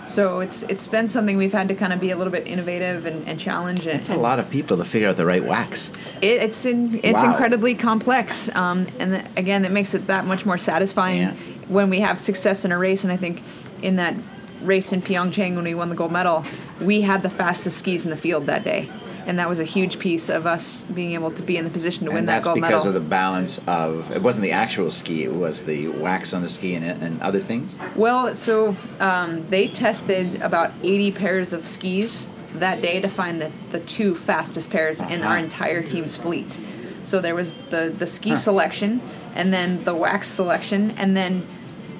S2: So it's it's been something we've had to kind of be a little bit innovative and, and challenge. And,
S1: It's a lot of people to figure out the right wax.
S2: It, it's in, it's
S1: Wow.
S2: incredibly complex, um, and the, again, that makes it that much more satisfying
S1: Yeah.
S2: when we have success in a race. And I think in that race in Pyeongchang when we won the gold medal, we had the fastest skis in the field that day, and that was a huge piece of us being able to be in the position to win
S1: and
S2: that
S1: that's
S2: gold
S1: because of the balance of it wasn't the actual ski; it was the wax on the ski and, and other things.
S2: Well, so um, they tested about 80 pairs of skis that day to find the, the two fastest pairs in our
S1: Uh-huh.
S2: entire team's fleet. So there was the, the ski selection, and then the wax selection, and then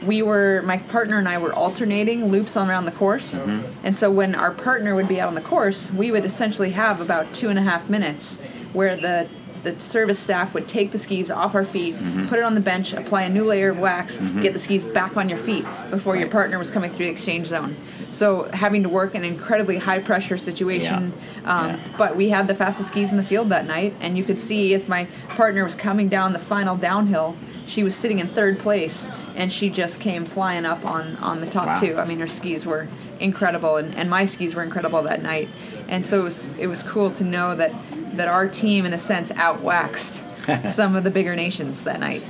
S2: we were my partner and I were alternating loops on around the course. And so when our partner would be out on the course, we would essentially have about two and a half minutes where the the service staff would take the skis off our feet, put it on the bench, apply a new layer of wax, get the skis back on your feet before your partner was coming through the exchange zone. So having to work in an incredibly high pressure situation, um,
S1: Yeah.
S2: but we had the fastest skis in the field that night, and you could see as my partner was coming down the final downhill, she was sitting in third place, and she just came flying up on on the top
S1: Wow.
S2: two. I mean, her skis were incredible, and, and my skis were incredible that night, and so it was it was cool to know that that our team, in a sense, outwaxed some of the bigger nations that night.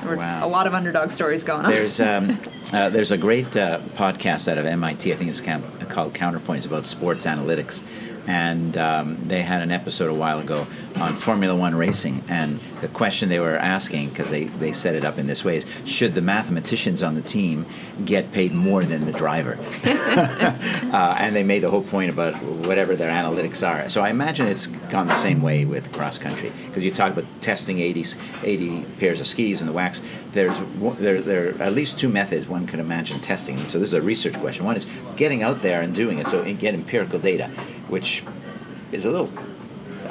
S2: There were
S1: Wow.
S2: a lot of underdog stories going on.
S1: There's um, uh, there's a great uh, podcast out of MIT. I think it's called Counterpoint. It's about sports analytics, and um, they had an episode a while ago on Formula One racing. And the question they were asking, because they, they set it up in this way, is should the mathematicians on the team get paid more than the driver? uh, and they made the whole point about whatever their analytics are. So I imagine it's gone the same way with cross country because you talk about testing 80, s- 80 pairs of skis in the wax. There's there there are at least two methods one could imagine testing. So this is a research question. One is getting out there and doing it, so get empirical data, which is a little.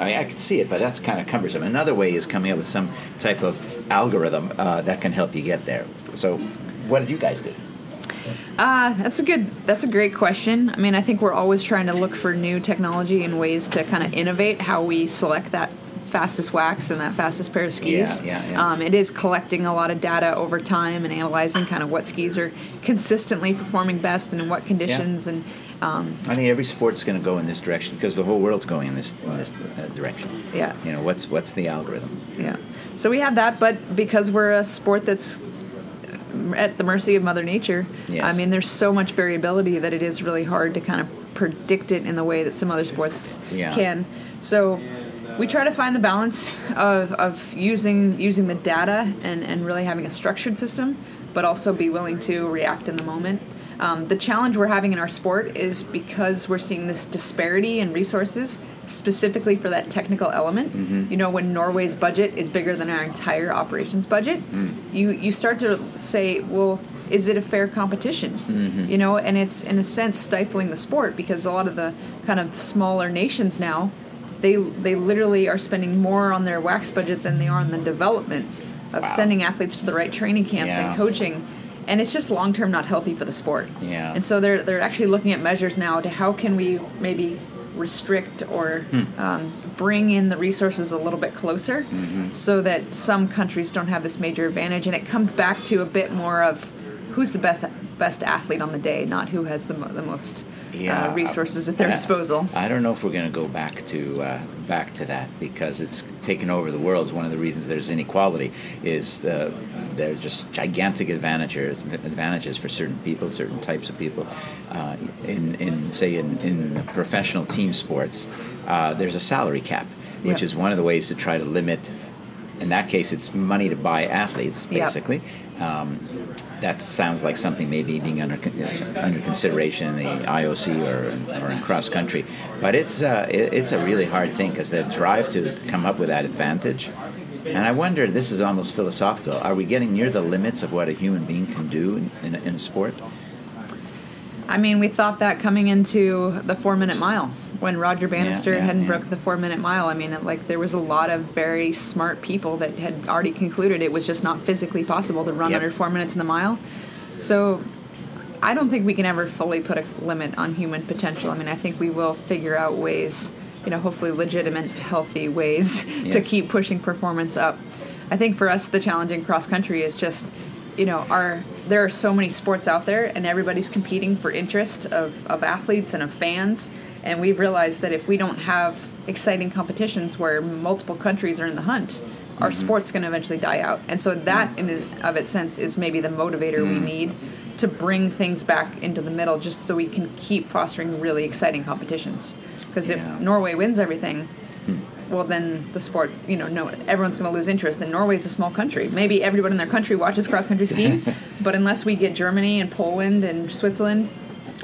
S1: I mean, I could see it, but that's kind of cumbersome. Another way is coming up with some type of algorithm uh, that can help you get there. So, what did you guys do?
S2: Uh, that's a good. That's a great question. I mean, I think we're always trying to look for new technology and ways to kind of innovate how we select that fastest wax and that fastest pair of skis.
S1: Yeah, yeah, yeah.
S2: Um, it is collecting a lot of data over time and analyzing kind of what skis are consistently performing best and in what conditions. And um,
S1: I think every sport's going to go in this direction because the whole world's going in this in this uh, direction.
S2: yeah,
S1: You know, what's what's the algorithm?
S2: yeah. So we have that, but because we're a sport that's at the mercy of Mother Nature,
S1: Yes.
S2: I mean, there's so much variability that it is really hard to kind of predict it in the way that some other sports
S1: Yeah.
S2: can. So we try to find the balance of, of using using the data and, and really having a structured system, but also be willing to react in the moment. Um, the challenge we're having in our sport is because we're seeing this disparity in resources, specifically for that technical element. Mm-hmm. You know, when Norway's budget is bigger than our entire operations budget, mm. you you start to say, well, is it a fair competition? Mm-hmm. You know, and it's in a sense stifling the sport because a lot of the kind of smaller nations now, they they literally are spending more on their wax budget than they are on the development of
S1: Wow.
S2: sending athletes to the right training camps
S1: Yeah.
S2: and coaching. And it's just long term not healthy for the sport.
S1: Yeah.
S2: And so they're they're actually looking at measures now to how can we maybe restrict or
S1: Hmm.
S2: um, bring in the resources a little bit closer
S1: Mm-hmm.
S2: so that some countries don't have this major advantage and it comes back to a bit more of who's the best best athlete on the day, not who has the, mo- the most
S1: Yeah.
S2: uh, resources at their
S1: Uh,
S2: disposal.
S1: I don't know if we're going to go back to uh, back to that because it's taken over the world. One of the reasons there's inequality is the, there's just gigantic advantages advantages for certain people, certain types of people. Uh, in in say in in professional team sports, uh, there's a salary cap, which
S2: Yeah.
S1: is one of the ways to try to limit. In that case, it's money to buy athletes, basically. Um, that sounds like something maybe being under under consideration in the IOC or or in cross country, but it's uh, it, it's a really hard thing because the drive to come up with that advantage. And I wonder, this is almost philosophical. Are we getting near the limits of what a human being can do in, in, in a sport?
S2: I mean, we thought that coming into the four minute mile when Roger Bannister
S1: yeah,
S2: hadn't
S1: yeah.
S2: broke the four minute mile. I mean, it, like there was a lot of very smart people that had already concluded it was just not physically possible to run
S1: Yep.
S2: under four minutes in the mile. So I don't think we can ever fully put a limit on human potential. I mean, I think we will figure out ways, you know, hopefully legitimate, healthy ways to keep pushing performance up. I think for us, the challenge in cross country is just, you know, our there are so many sports out there, and everybody's competing for interest of, of athletes and of fans. And we've realized that if we don't have exciting competitions where multiple countries are in the hunt, our mm-hmm. sport's going to eventually die out. And so that, mm. in of its sense, is maybe the motivator we mm. need to bring things back into the middle, just so we can keep fostering really exciting competitions. Because
S1: Yeah.
S2: if Norway wins everything, hmm. Well then the sport you know no everyone's going to lose interest. And norway's a small country. Maybe everyone in their country watches cross country skiing but unless we get germany and poland and switzerland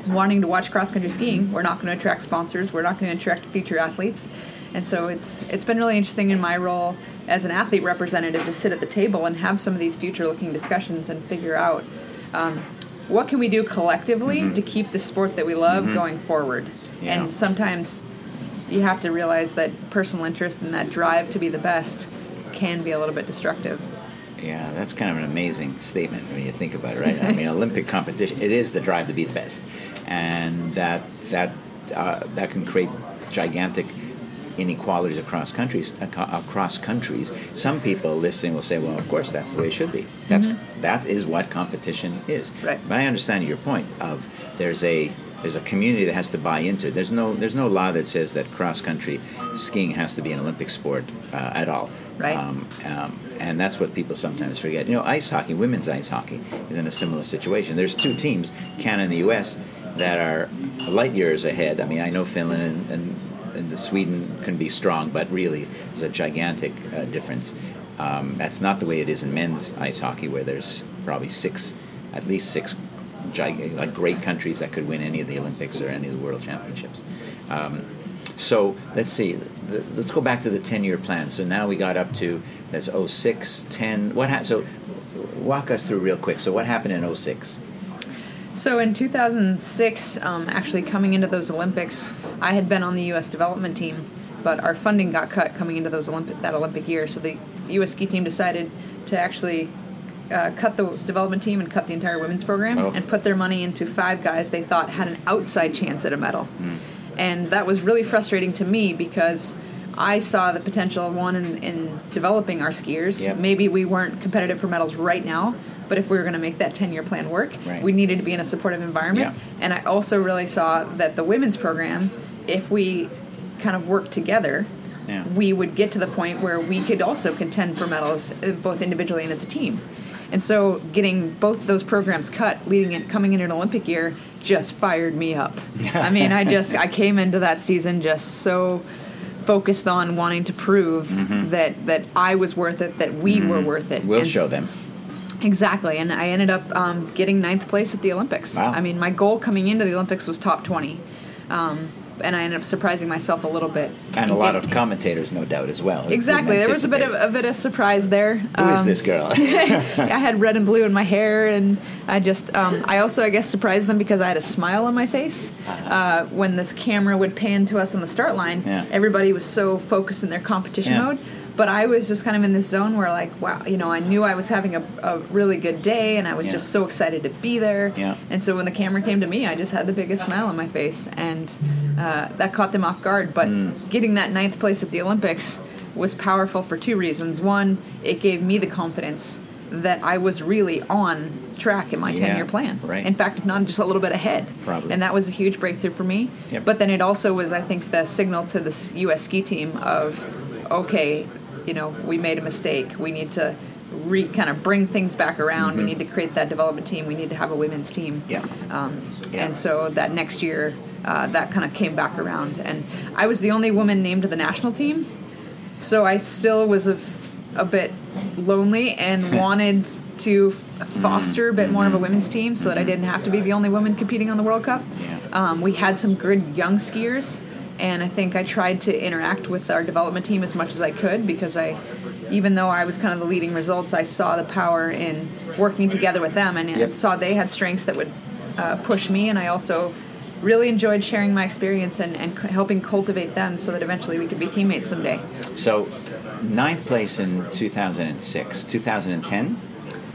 S2: wanting to watch cross country skiing we're not going to attract sponsors. We're not going to attract future athletes. And so it's it's been really interesting in my role as an athlete representative to sit at the table and have some of these future looking discussions and figure out um, what can we do collectively to keep the sport that we love going forward.
S1: Yeah.
S2: and sometimes you have to realize that personal interest and that drive to be the best can be a little bit destructive.
S1: Yeah, that's kind of an amazing statement when you think about it, right? I mean, Olympic competition, it is the drive to be the best. And that, that, uh, that can create gigantic inequalities across countries across countries some people listening will say well of course that's the way it should be that's that is what competition is
S2: Mm-hmm. Right.
S1: but i understand your point of there's a there's a community that has to buy into it there's no there's no law that says that cross country skiing has to be an olympic sport uh, at all
S2: Right.
S1: um, um, and that's what people sometimes forget. You know, ice hockey, women's ice hockey, is in a similar situation. There's two teams, Canada and the U.S., that are light years ahead. I mean, I know Finland and, and, and the Sweden can be strong, but really, there's a gigantic uh, difference. Um, that's not the way it is in men's ice hockey, where there's probably six, at least six, gig- like great countries that could win any of the Olympics or any of the World Championships. Um, so let's see. The, let's go back to the ten-year plan. So now we got up to there's 06, 10. What ha- so walk us through real quick. So what happened in 06?
S2: So in 2006, um, actually coming into those Olympics, I had been on the U.S. development team, but our funding got cut coming into those Olympic that Olympic year. So the U.S. ski team decided to actually uh, cut the development team and cut the entire women's program
S1: Oh.
S2: and put their money into five guys they thought had an outside chance at a medal. And that was really frustrating to me because I saw the potential of one in, in developing our skiers.
S1: Yep.
S2: Maybe we weren't competitive for medals right now, but if we were going to make that 10 year plan work,
S1: Right.
S2: we needed to be in a supportive environment.
S1: Yeah.
S2: And I also really saw that the women's program, if we kind of worked together,
S1: Yeah.
S2: we would get to the point where we could also contend for medals, uh, both individually and as a team. And so, getting both those programs cut, leading it, coming in an Olympic year, just fired me up. I mean, I just I came into that season just so focused on wanting to prove that that I was worth it, that we were worth it.
S1: Mm-hmm. We'll
S2: And
S1: show them.
S2: Exactly, and I ended up um, getting ninth place at the Olympics.
S1: Wow.
S2: I mean, my goal coming into the Olympics was top twenty, um, and I ended up surprising myself a little bit.
S1: And a lot of commentators, no doubt, as well.
S2: Exactly, there was a bit of a bit of surprise there.
S1: Who is
S2: Um,
S1: this girl?
S2: I had red and blue in my hair, and I just, um, I also, I guess, surprised them because I had a smile on my face. Uh, when this camera would pan to us on the start line,
S1: Yeah.
S2: everybody was so focused in their competition
S1: Yeah.
S2: mode. But I was just kind of in this zone where, like, wow, you know, I knew I was having a, a really good day, and I was
S1: Yeah.
S2: just so excited to be there.
S1: Yeah.
S2: And so when the camera came to me, I just had the biggest smile on my face, and uh, that caught them off guard. But
S1: Mm.
S2: getting that ninth place at the Olympics was powerful for two reasons. One, it gave me the confidence that I was really on track in my
S1: Yeah,
S2: 10 year plan.
S1: right.
S2: In fact, if not just a little bit ahead.
S1: Probably.
S2: And that was a huge breakthrough for me.
S1: Yep.
S2: But then it also was, I think, the signal to the U.S. ski team of, okay, you know, we made a mistake. We need to re kind of bring things back around. We need to create that development team. We need to have a women's team.
S1: Yeah.
S2: Um,
S1: Yeah.
S2: And so that next year, uh, that kind of came back around. And I was the only woman named to the national team. So I still was a, f- a bit lonely and wanted to f- foster a bit more of a women's team so that I didn't have to be the only woman competing on the World Cup. Um, we had some good young skiers, and I think I tried to interact with our development team as much as I could because I, even though I was kind of the leading results, I saw the power in working together with them and
S1: Yep.
S2: saw they had strengths that would uh, push me, and I also really enjoyed sharing my experience and, and helping cultivate them so that eventually we could be teammates someday.
S1: So, ninth place in 2006. 2010,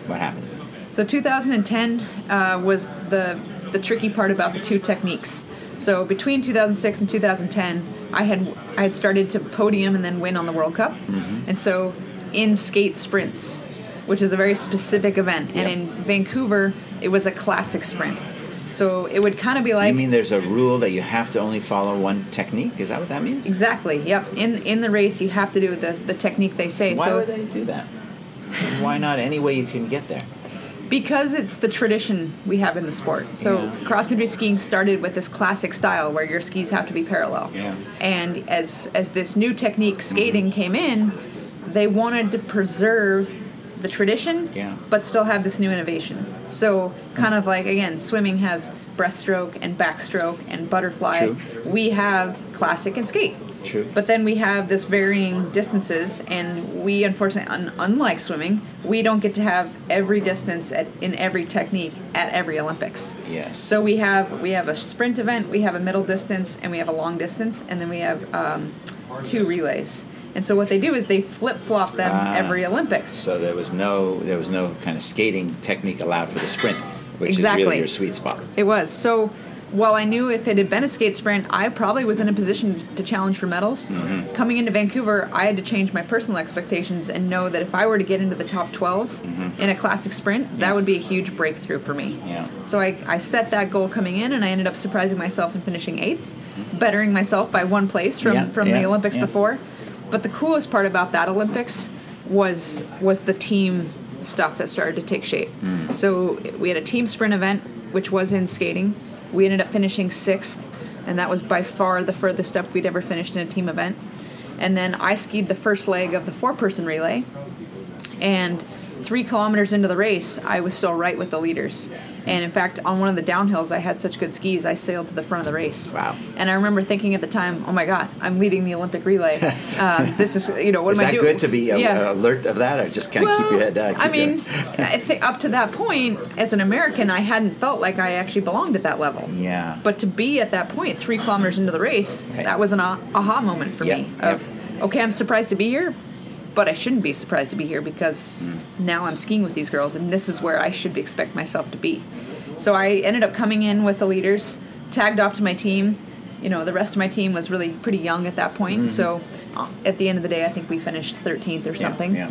S1: what happened?
S2: So 2010 uh, was the the tricky part about the two techniques. So between 2006 and 2010, I had I had started to podium and then win on the World Cup, mm-hmm. and so in skate sprints, which is a very specific event, and
S1: Yep.
S2: in Vancouver it was a classic sprint. So it would kind of be like
S1: you mean there's a rule that you have to only follow one technique? Is that what that means?
S2: exactly, yep. In in the race, you have to do the the technique they say.
S1: Why
S2: so
S1: would they do that? Why not any way you can get there?
S2: Because it's the tradition we have in the sport. So
S1: Yeah.
S2: cross country skiing started with this classic style where your skis have to be parallel.
S1: Yeah.
S2: And as as this new technique skating mm-hmm. came in, they wanted to preserve the tradition
S1: Yeah.
S2: but still have this new innovation. So mm-hmm. kind of like again, swimming has breaststroke and backstroke and butterfly.
S1: True.
S2: We have classic and skate.
S1: True.
S2: But then we have this varying distances, and we unfortunately, un- unlike swimming, we don't get to have every distance at, in every technique at every Olympics.
S1: Yes.
S2: So we have we have a sprint event, we have a middle distance, and we have a long distance, and then we have um, two relays. And so what they do is they flip flop them
S1: Ah.
S2: every Olympics.
S1: So there was no there was no kind of skating technique allowed for the sprint, which is really your sweet spot.
S2: It was. So while I knew if it had been a skate sprint, I probably was in a position to challenge for medals.
S1: Mm-hmm.
S2: Coming into Vancouver, I had to change my personal expectations and know that if I were to get into the top 12 in a classic sprint, that would be a huge breakthrough for me.
S1: Mm-hmm. Yeah.
S2: So I, I set that goal coming in, and I ended up surprising myself and finishing eighth, bettering myself by one place from,
S1: Yeah,
S2: from
S1: yeah,
S2: the Olympics
S1: yeah.
S2: before. But the coolest part about that Olympics was was the team stuff that started to take shape.
S1: Mm.
S2: So we had a team sprint event, which was in skating. We ended up finishing sixth, and that was by far the furthest up we'd ever finished in a team event. And then I skied the first leg of the four person relay, and three kilometers into the race, I was still right with the leaders. And in fact, on one of the downhills, I had such good skis, I sailed to the front of the race.
S1: Wow.
S2: And I remember thinking at the time, "Oh my God, I'm leading the Olympic relay. Uh, this is, you know, what
S1: Is
S2: am I doing?"
S1: Is that good to be uh,
S2: Yeah.
S1: alert of that, or just kind of keep your head down?
S2: I mean. I think up to that point, as an American, I hadn't felt like I actually belonged at that level.
S1: Yeah.
S2: But to be at that point, three kilometers into the race, that was an ah- aha moment for
S1: Yep,
S2: me.
S1: yep.
S2: Of okay, I'm surprised to be here, but I shouldn't be surprised to be here because
S1: Mm.
S2: now I'm skiing with these girls, and this is where I should expect myself to be. So I ended up coming in with the leaders, tagged off to my team. You know, the rest of my team was really pretty young at that point. So uh, at the end of the day, I think we finished 13th or
S1: Mm-hmm. Yeah,
S2: something
S1: Yeah.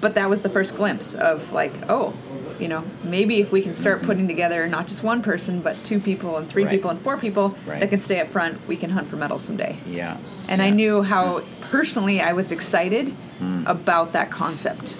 S2: but that was the first glimpse of like oh you know maybe if we can start putting together not just one person but two people and three
S1: Right.
S2: people and four people
S1: Right.
S2: that can stay up front we can hunt for medals someday.
S1: Yeah.
S2: and i knew how hmm. personally i was excited hmm. about that concept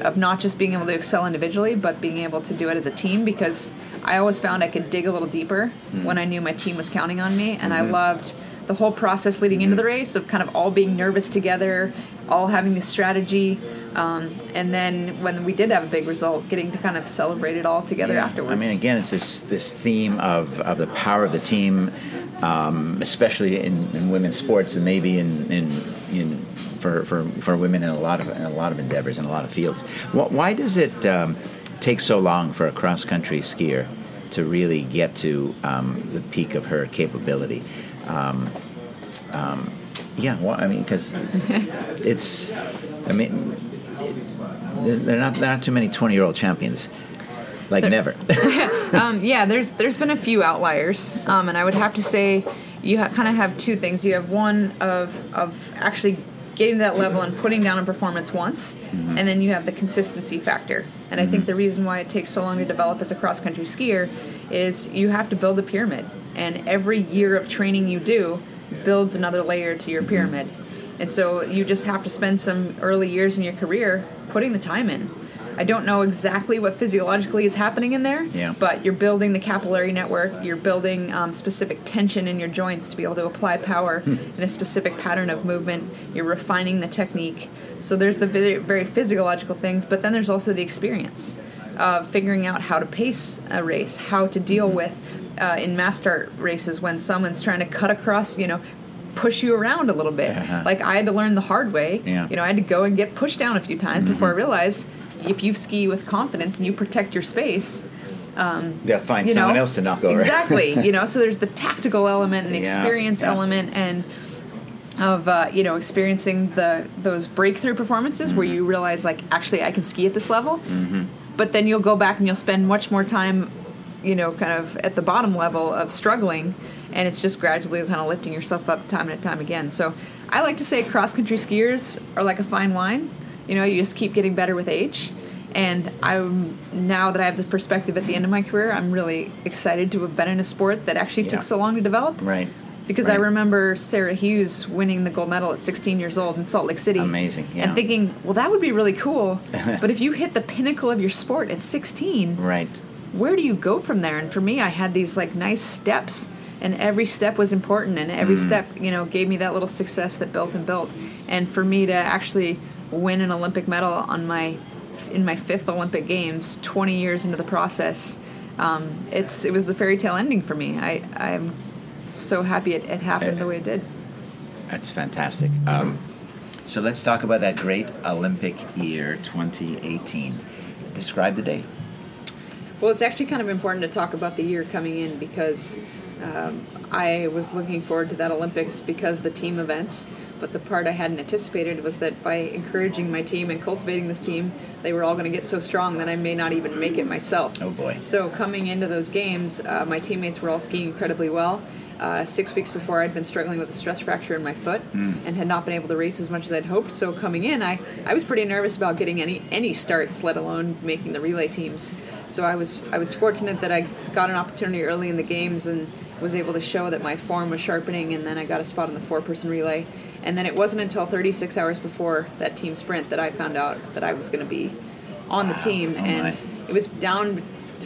S2: of not just being able to excel individually but being able to do it as a team because i always found i could dig a little deeper hmm. when i knew my team was counting on me. And i mm-hmm. loved the whole process leading into the race of kind of all being nervous together all having this strategy um, and then when we did have a big result getting to kind of celebrate it all together
S1: Yeah.
S2: afterwards
S1: I mean, again, it's this this theme of, of the power of the team, um, especially in, in women's sports, and maybe in, in, in for, for, for women in a lot of in a lot of endeavors in a lot of fields. Why does it um, take so long for a cross country skier to really get to um, the peak of her capability? Um, um, yeah, well, I mean, because it's, I mean, there there are not there are not too many twenty year old champions, like never.
S2: um, yeah, there's there's been a few outliers, um, and I would have to say you ha- kind of have two things. You have one of of actually getting to that level and putting down a performance once, and then you have the consistency factor. And I think the reason why it takes so long to develop as a cross country skier is you have to build a pyramid. And every year of training you do builds another layer to your pyramid. And so you just have to spend some early years in your career putting the time in. I don't know exactly what physiologically is happening in there,
S1: Yeah.
S2: but you're building the capillary network, you're building um, specific tension in your joints to be able to apply power
S1: Hmm.
S2: in a specific pattern of movement, you're refining the technique. So there's the very, very physiological things, but then there's also the experience of figuring out how to pace a race, how to deal
S1: Hmm.
S2: with uh, in mass start races when someone's trying to cut across, you know, push you around a little bit.
S1: Uh-huh.
S2: Like I had to learn the hard way.
S1: Yeah.
S2: You know, I had to go and get pushed down a few times before I realized if you ski with confidence and you protect your space,
S1: They'll find someone
S2: know,
S1: else to knock over.
S2: Exactly. you know, so there's the tactical element and the
S1: Yeah,
S2: experience
S1: yeah.
S2: element and of uh, you know experiencing the those breakthrough performances where
S1: Mm-hmm.
S2: you realize like actually I can ski at this level. But then you'll go back and you'll spend much more time, you know, kind of at the bottom level of struggling, and it's just gradually kind of lifting yourself up time and time again. So I like to say cross country skiers are like a fine wine. You know, you just keep getting better with age. And I'm now that I have the perspective at the end of my career, I'm really excited to have been in a sport that actually
S1: Yeah.
S2: took so long to develop.
S1: Right.
S2: Because I remember Sarah Hughes winning the gold medal at 16 years old in Salt Lake City.
S1: Amazing, yeah.
S2: And thinking, well, that would be really cool. but if you hit the pinnacle of your sport at 16,
S1: Right.
S2: Where do you go from there? And for me, I had these like nice steps, and every step was important, and every
S1: Mm.
S2: step, you know, gave me that little success that built and built. And for me to actually win an Olympic medal on my in my fifth Olympic Games, 20 years into the process, um, it's it was the fairy tale ending for me. I I'm so happy it, it happened the way it did.
S1: That's fantastic. Um, so let's talk about that great Olympic year 2018. Describe the day.
S2: Well, it's actually kind of important to talk about the year coming in because um, I was looking forward to that Olympics because the team events. But the part I hadn't anticipated was that by encouraging my team and cultivating this team, they were all going to get so strong that I may not even make it myself.
S1: Oh, boy.
S2: So coming into those games, uh, my teammates were all skiing incredibly well. Uh, six weeks before, I'd been struggling with a stress fracture in my foot and had not been able to race as much as I'd hoped. So coming in, I, I was pretty nervous about getting any any starts, let alone making the relay teams. So I was I was fortunate that I got an opportunity early in the games and was able to show that my form was sharpening. And then I got a spot in the four person relay. And then it wasn't until 36 hours before that team sprint that I found out that I was going to be on the team.
S1: Oh,
S2: and
S1: nice.
S2: it was down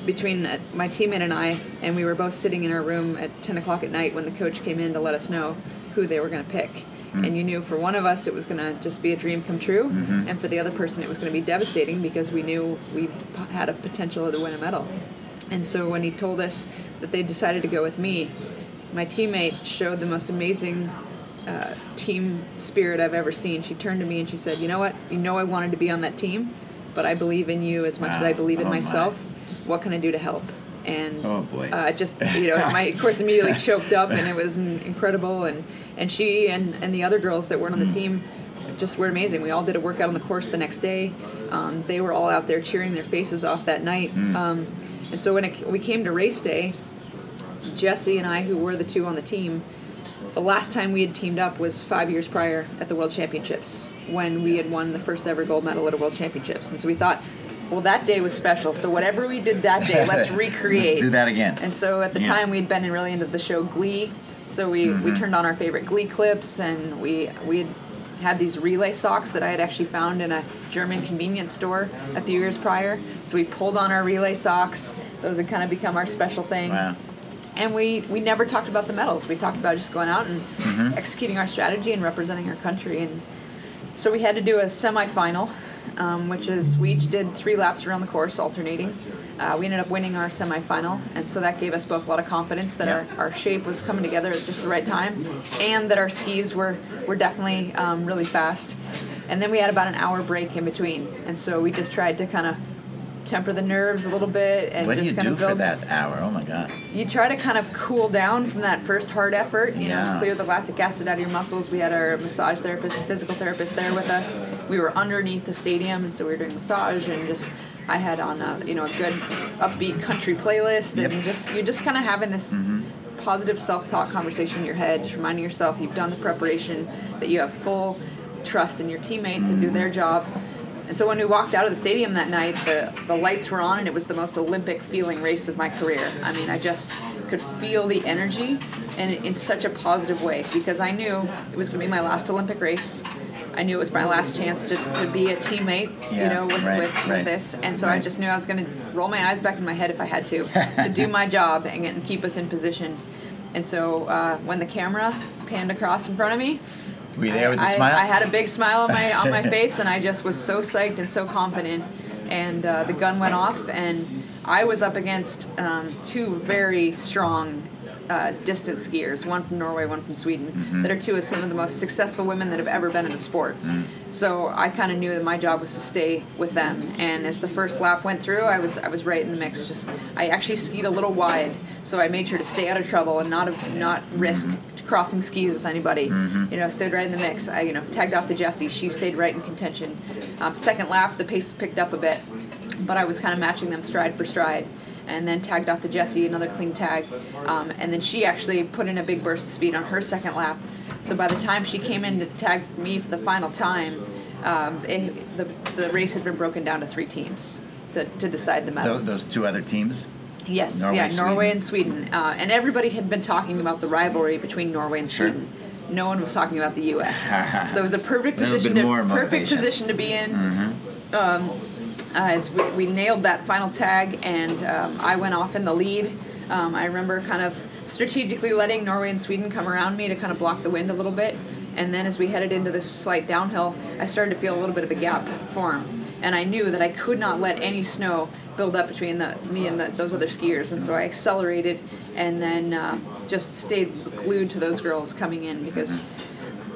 S2: between uh, my teammate and I, and we were both sitting in our room at 10 o'clock at night when the coach came in to let us know who they were going to pick.
S1: Mm.
S2: And you knew for one of us it was going to just be a dream come true,
S1: Mm-hmm.
S2: and for the other person it was going to be devastating because we knew we p- had a potential to win a medal. And so when he told us that they decided to go with me, my teammate showed the most amazing uh, team spirit I've ever seen. She turned to me and she said, "You know what? You know I wanted to be on that team, but I believe in you as much as I believe in
S1: Oh, my.
S2: What can I do to help?" And
S1: Oh, boy.
S2: uh, just you know, my course immediately choked up, and it was incredible. And and she and and the other girls that weren't on the team just were amazing. We all did a workout on the course the next day. Um, they were all out there cheering their faces off that night. Um, and so when it, we came to race day, Jessie and I, who were the two on the team, the last time we had teamed up was five years prior at the World Championships when we had won the first ever gold medal at a World Championships. And so we thought, well, that day was special. So whatever we did that day, let's recreate.
S1: Let's do that again.
S2: And so at the
S1: Yeah.
S2: time, we'd been in really into the show Glee. So we, we mm-hmm. turned on our favorite Glee clips, and we we had had these relay socks that I had actually found in a German convenience store a few years prior. So we pulled on our relay socks. Those had kind of become our special thing
S1: Wow.
S2: and we we never talked about the medals. We talked about just going out and mm-hmm. executing our strategy and representing our country. And so we had to do a semifinal, um, which is we each did three laps around the course, alternating. Uh, we ended up winning our semifinal, and so that gave us both a lot of confidence that
S1: Yeah.
S2: our, our shape was coming together at just the right time, and that our skis were were definitely um, really fast. And then we had about an hour break in between, and so we just tried to kind of temper the nerves a little bit and
S1: What do
S2: just
S1: you
S2: kind
S1: do
S2: of
S1: for that hour? Oh my God.
S2: you try to kind of cool down from that first hard effort, you
S1: Yeah.
S2: know, clear the lactic acid out of your muscles. We had our massage therapist physical therapist there with us. We were underneath the stadium, and so we were doing massage and just. I had on a you know a good upbeat country playlist, and
S1: Yep. Mm-hmm.
S2: just you're just kind of having this positive self-talk conversation in your head, just reminding yourself you've done the preparation, that you have full trust in your teammates to do their job, and so when we walked out of the stadium that night, the, the lights were on, and it was the most Olympic feeling race of my career. I mean, I just could feel the energy, and in such a positive way because I knew it was going to be my last Olympic race. I knew it was my last chance to, to be a teammate,
S1: Yeah,
S2: you know, with,
S1: right,
S2: with,
S1: right,
S2: with this. And so I just knew I was going to roll my eyes back in my head if I had to, to do my job and, and keep us in position. And so uh, when the camera panned across in front of me,
S1: Were you there with the
S2: I,
S1: smile?
S2: I had a big smile on my on my face, and I just was so psyched and so confident. And uh, the gun went off, and I was up against um, two very strong uh, distant skiers, one from Norway, one from Sweden,
S1: Mm-hmm.
S2: that are two of some of the most successful women that have ever been in the sport.
S1: Mm.
S2: So I kind of knew that my job was to stay with them. And as the first lap went through, I was I was right in the mix. Just I actually skied a little wide, so I made sure to stay out of trouble and not not risk crossing skis with anybody. You know, stayed right in the mix. I you know tagged off the Jessie. She stayed right in contention. Um, second lap, the pace picked up a bit, but I was kind of matching them stride for stride. And then tagged off the Jessie, another clean tag. Um, and then she actually put in a big burst of speed on her second lap. So by the time she came in to tag me for the final time, um, it, the, the race had been broken down to three teams to, to decide the medals.
S1: those, those two other teams.
S2: Yes,
S1: Norway,
S2: yeah, Norway
S1: Sweden.
S2: and Sweden, uh, and everybody had been talking about the rivalry between Norway and
S1: Sure.
S2: Sweden. No one was talking about the U.S. so it was a perfect position
S1: bit
S2: to perfect
S1: motivation.
S2: position to be in. Um, uh, as we, we nailed that final tag, and um, I went off in the lead. Um, I remember kind of strategically letting Norway and Sweden come around me to kind of block the wind a little bit. And then as we headed into this slight downhill, I started to feel a little bit of a gap form. And I knew that I could not let any snow build up between the, me and the, those other skiers. And so I accelerated and then uh, just stayed glued to those girls coming in because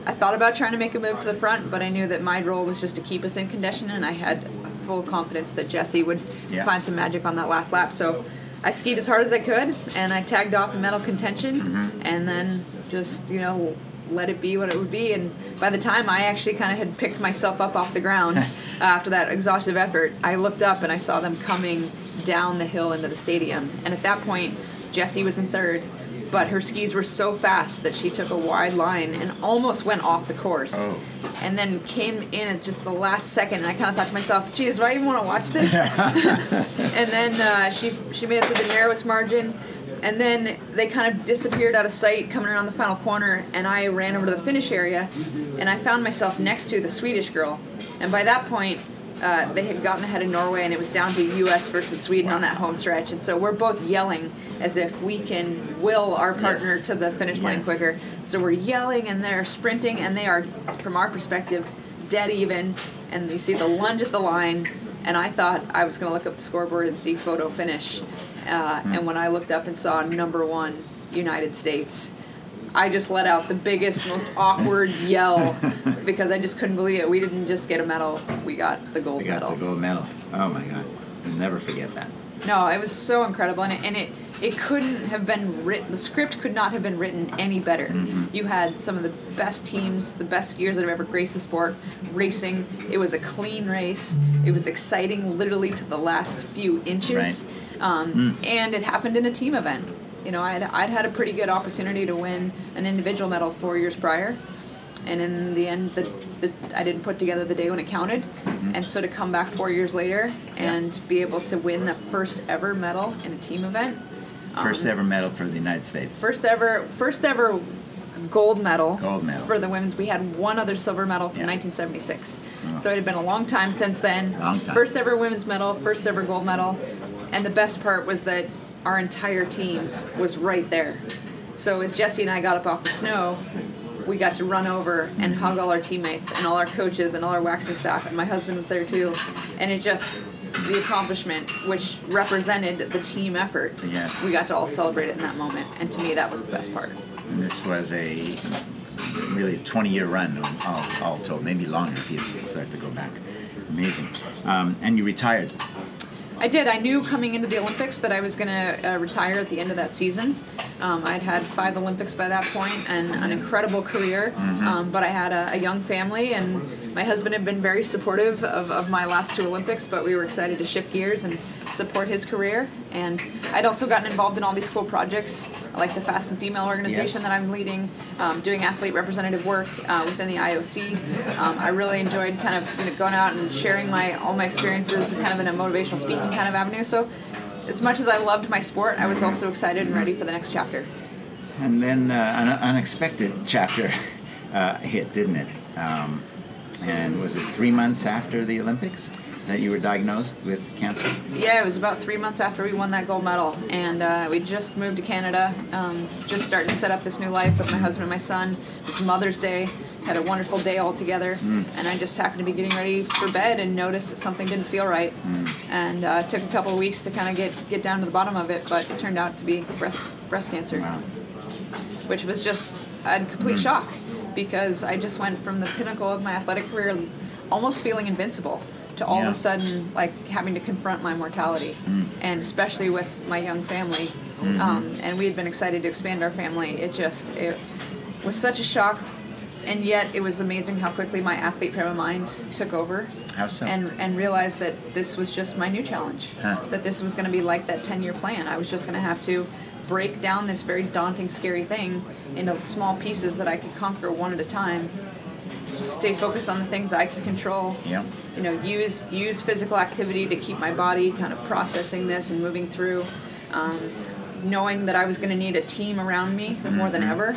S2: I thought about trying to make a move to the front, but I knew that my role was just to keep us in condition, and I had full confidence that Jessie would
S1: Yeah.
S2: find some magic on that last lap. So I skied as hard as I could, and I tagged off in medal contention,
S1: Mm-hmm.
S2: and then just you know let it be what it would be. And by the time I actually kind of had picked myself up off the ground uh, after that exhaustive effort, I looked up and I saw them coming down the hill into the stadium. And at that point, Jessie was in third. But her skis were so fast that she took a wide line and almost went off the course
S1: Oh.
S2: and then came in at just the last second. And I kind of thought to myself, "Geez, do I even want to watch this?" and then uh, she she made it to the narrowest margin, and then they kind of disappeared out of sight coming around the final corner. And I ran over to the finish area, and I found myself next to the Swedish girl. And by that point. Uh, they had gotten ahead of Norway, and it was down to U.S. versus Sweden on that home stretch. And so we're both yelling as if we can will our partner
S1: Yes.
S2: to the finish line
S1: Yes.
S2: quicker. So we're yelling and they're sprinting and they are, from our perspective, dead even. And you see the lunge at the line. And I thought I was going to look up the scoreboard and see photo finish. Uh, And when I looked up and saw number one, United States, I just let out the biggest, most awkward yell because I just couldn't believe it. We didn't just get a medal, we got the gold
S1: We got
S2: medal.
S1: the gold medal. Oh my God. I'll never forget that.
S2: No, it was so incredible, and it, and it it couldn't have been written. The script could not have been written any better.
S1: Mm-hmm.
S2: You had some of the best teams, the best skiers that have ever graced the sport, racing. It was a clean race. It was exciting, literally to the last few inches, um, and it happened in a team event. You know, I'd, I'd had a pretty good opportunity to win an individual medal four years prior, and in the end, the, the, I didn't put together the day when it counted. And so to come back four years later and be able to win the first ever medal in a team event,
S1: First ever medal for the United States.
S2: Um, first ever, first ever gold medal,
S1: Gold medal.
S2: for the women's. We had one other silver medal from
S1: Yeah.
S2: 1976. So it had been a long time since then.
S1: Long time.
S2: First ever women's medal, first ever gold medal, and the best part was that our entire team was right there. So as Jessie and I got up off the snow, we got to run over and hug all our teammates and all our coaches and all our waxing staff, and my husband was there too. And it just the accomplishment, which represented the team effort.
S1: Yeah.
S2: We got to all celebrate it in that moment, and to me, that was the best part.
S1: And this was a really 20 year run, all, all told, maybe longer if you start to go back. Amazing. Um, and you retired.
S2: I did. I knew coming into the Olympics that I was going to uh, retire at the end of that season. Um, I'd had five Olympics by that point and an incredible career, um, but I had a, a young family and my husband had been very supportive of, of my last two Olympics, but we were excited to shift gears and support his career. And I'd also gotten involved in all these cool projects, like the Fast and Female organization
S1: Yes.
S2: that I'm leading, um, doing athlete representative work uh, within the IOC. Um, I really enjoyed kind of you know, going out and sharing my all my experiences, kind of in a motivational speaking kind of avenue. So, as much as I loved my sport, I was also excited and ready for the next chapter.
S1: And then uh, an unexpected chapter uh, hit, didn't it? Um, and was it three months after the Olympics that you were diagnosed with cancer?
S2: Yeah, it was about three months after we won that gold medal, and uh, we just moved to Canada, um, just starting to set up this new life with my husband and my son. It was Mother's Day, had a wonderful day all together, and I just happened to be getting ready for bed and noticed that something didn't feel right, and uh, it took a couple of weeks to kind of get get down to the bottom of it, but it turned out to be breast breast cancer.
S1: Wow.
S2: which was just a complete shock because I just went from the pinnacle of my athletic career, almost feeling invincible, to all
S1: Yeah.
S2: of a sudden like having to confront my mortality, and especially with my young family. Um, and we had been excited to expand our family. It just it was such a shock, and yet it was amazing how quickly my athlete frame of mind took over.
S1: So?
S2: And and realized that this was just my new challenge.
S1: Huh.
S2: That this was going to be like that ten year plan. I was just going to have to break down this very daunting, scary thing into small pieces that I could conquer one at a time. Just stay focused on the things I can control.
S1: Yeah.
S2: You know, use use physical activity to keep my body kind of processing this and moving through. Um, knowing that I was going to need a team around me more than
S1: Mm-hmm.
S2: ever,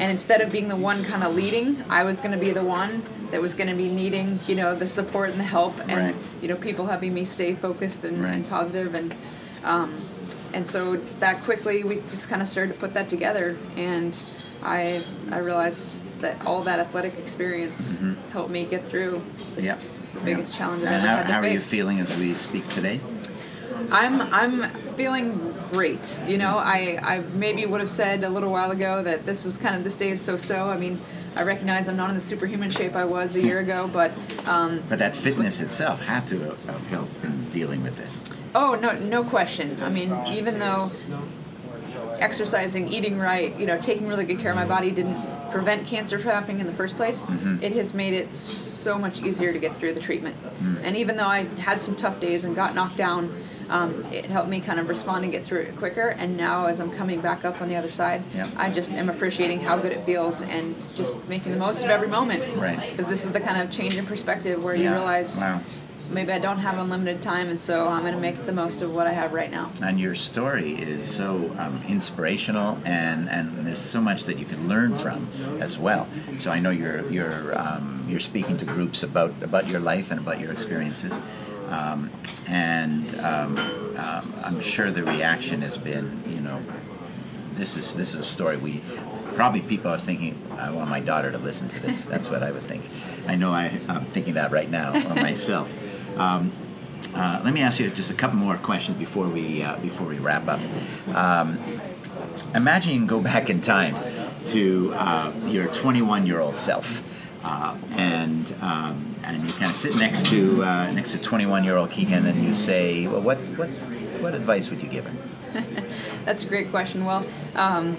S2: and instead of being the one kind of leading, I was going to be the one that was going to be needing, you know, the support and the help, and
S1: Right.
S2: you know, people helping me stay focused and,
S1: Right.
S2: and positive, and um, and so that quickly we just kind of started to put that together, and I I realized that all that athletic experience helped me get through
S1: Mm-hmm. Yeah.
S2: the biggest
S1: Yeah.
S2: challenge I've
S1: And
S2: ever
S1: how,
S2: had to
S1: how are you feeling as we speak today?
S2: I'm I'm feeling great. You know, I, I maybe would have said a little while ago that this was kind of this day is so so. I mean, I recognize I'm not in the superhuman shape I was a year ago, but um,
S1: But that fitness itself had to have have helped in dealing with this.
S2: oh no no question. I mean, even though exercising, eating right, you know, taking really good care of my body didn't prevent cancer from happening in the first place, it has made it so much easier to get through the treatment. And even though I had some tough days and got knocked down, um, it helped me kind of respond and get through it quicker. And now, as I'm coming back up on the other side,
S1: Yeah.
S2: I just am appreciating how good it feels and just making the most of every moment.
S1: Right.
S2: Because this is the kind of change in perspective where you realize
S1: Wow.
S2: Maybe I don't have unlimited time, and so I'm going to make the most of what I have right now.
S1: And your story is so um, inspirational, and, and there's so much that you can learn from as well. So I know you're you're um, you're speaking to groups about about your life and about your experiences, um, and um, um, I'm sure the reaction has been, you know, this is this is a story we probably people are thinking I want my daughter to listen to this. That's what I would think. I know I, I'm thinking that right now myself. Um, uh, let me ask you just a couple more questions before we uh, before we wrap up. Um, imagine you can go back in time to uh, your 21 year old self, uh, and um, and you kind of sit next to uh, next to 21 year old Kikkan, and you say, well, what what what advice would you give him?"
S2: That's a great question. Well, um,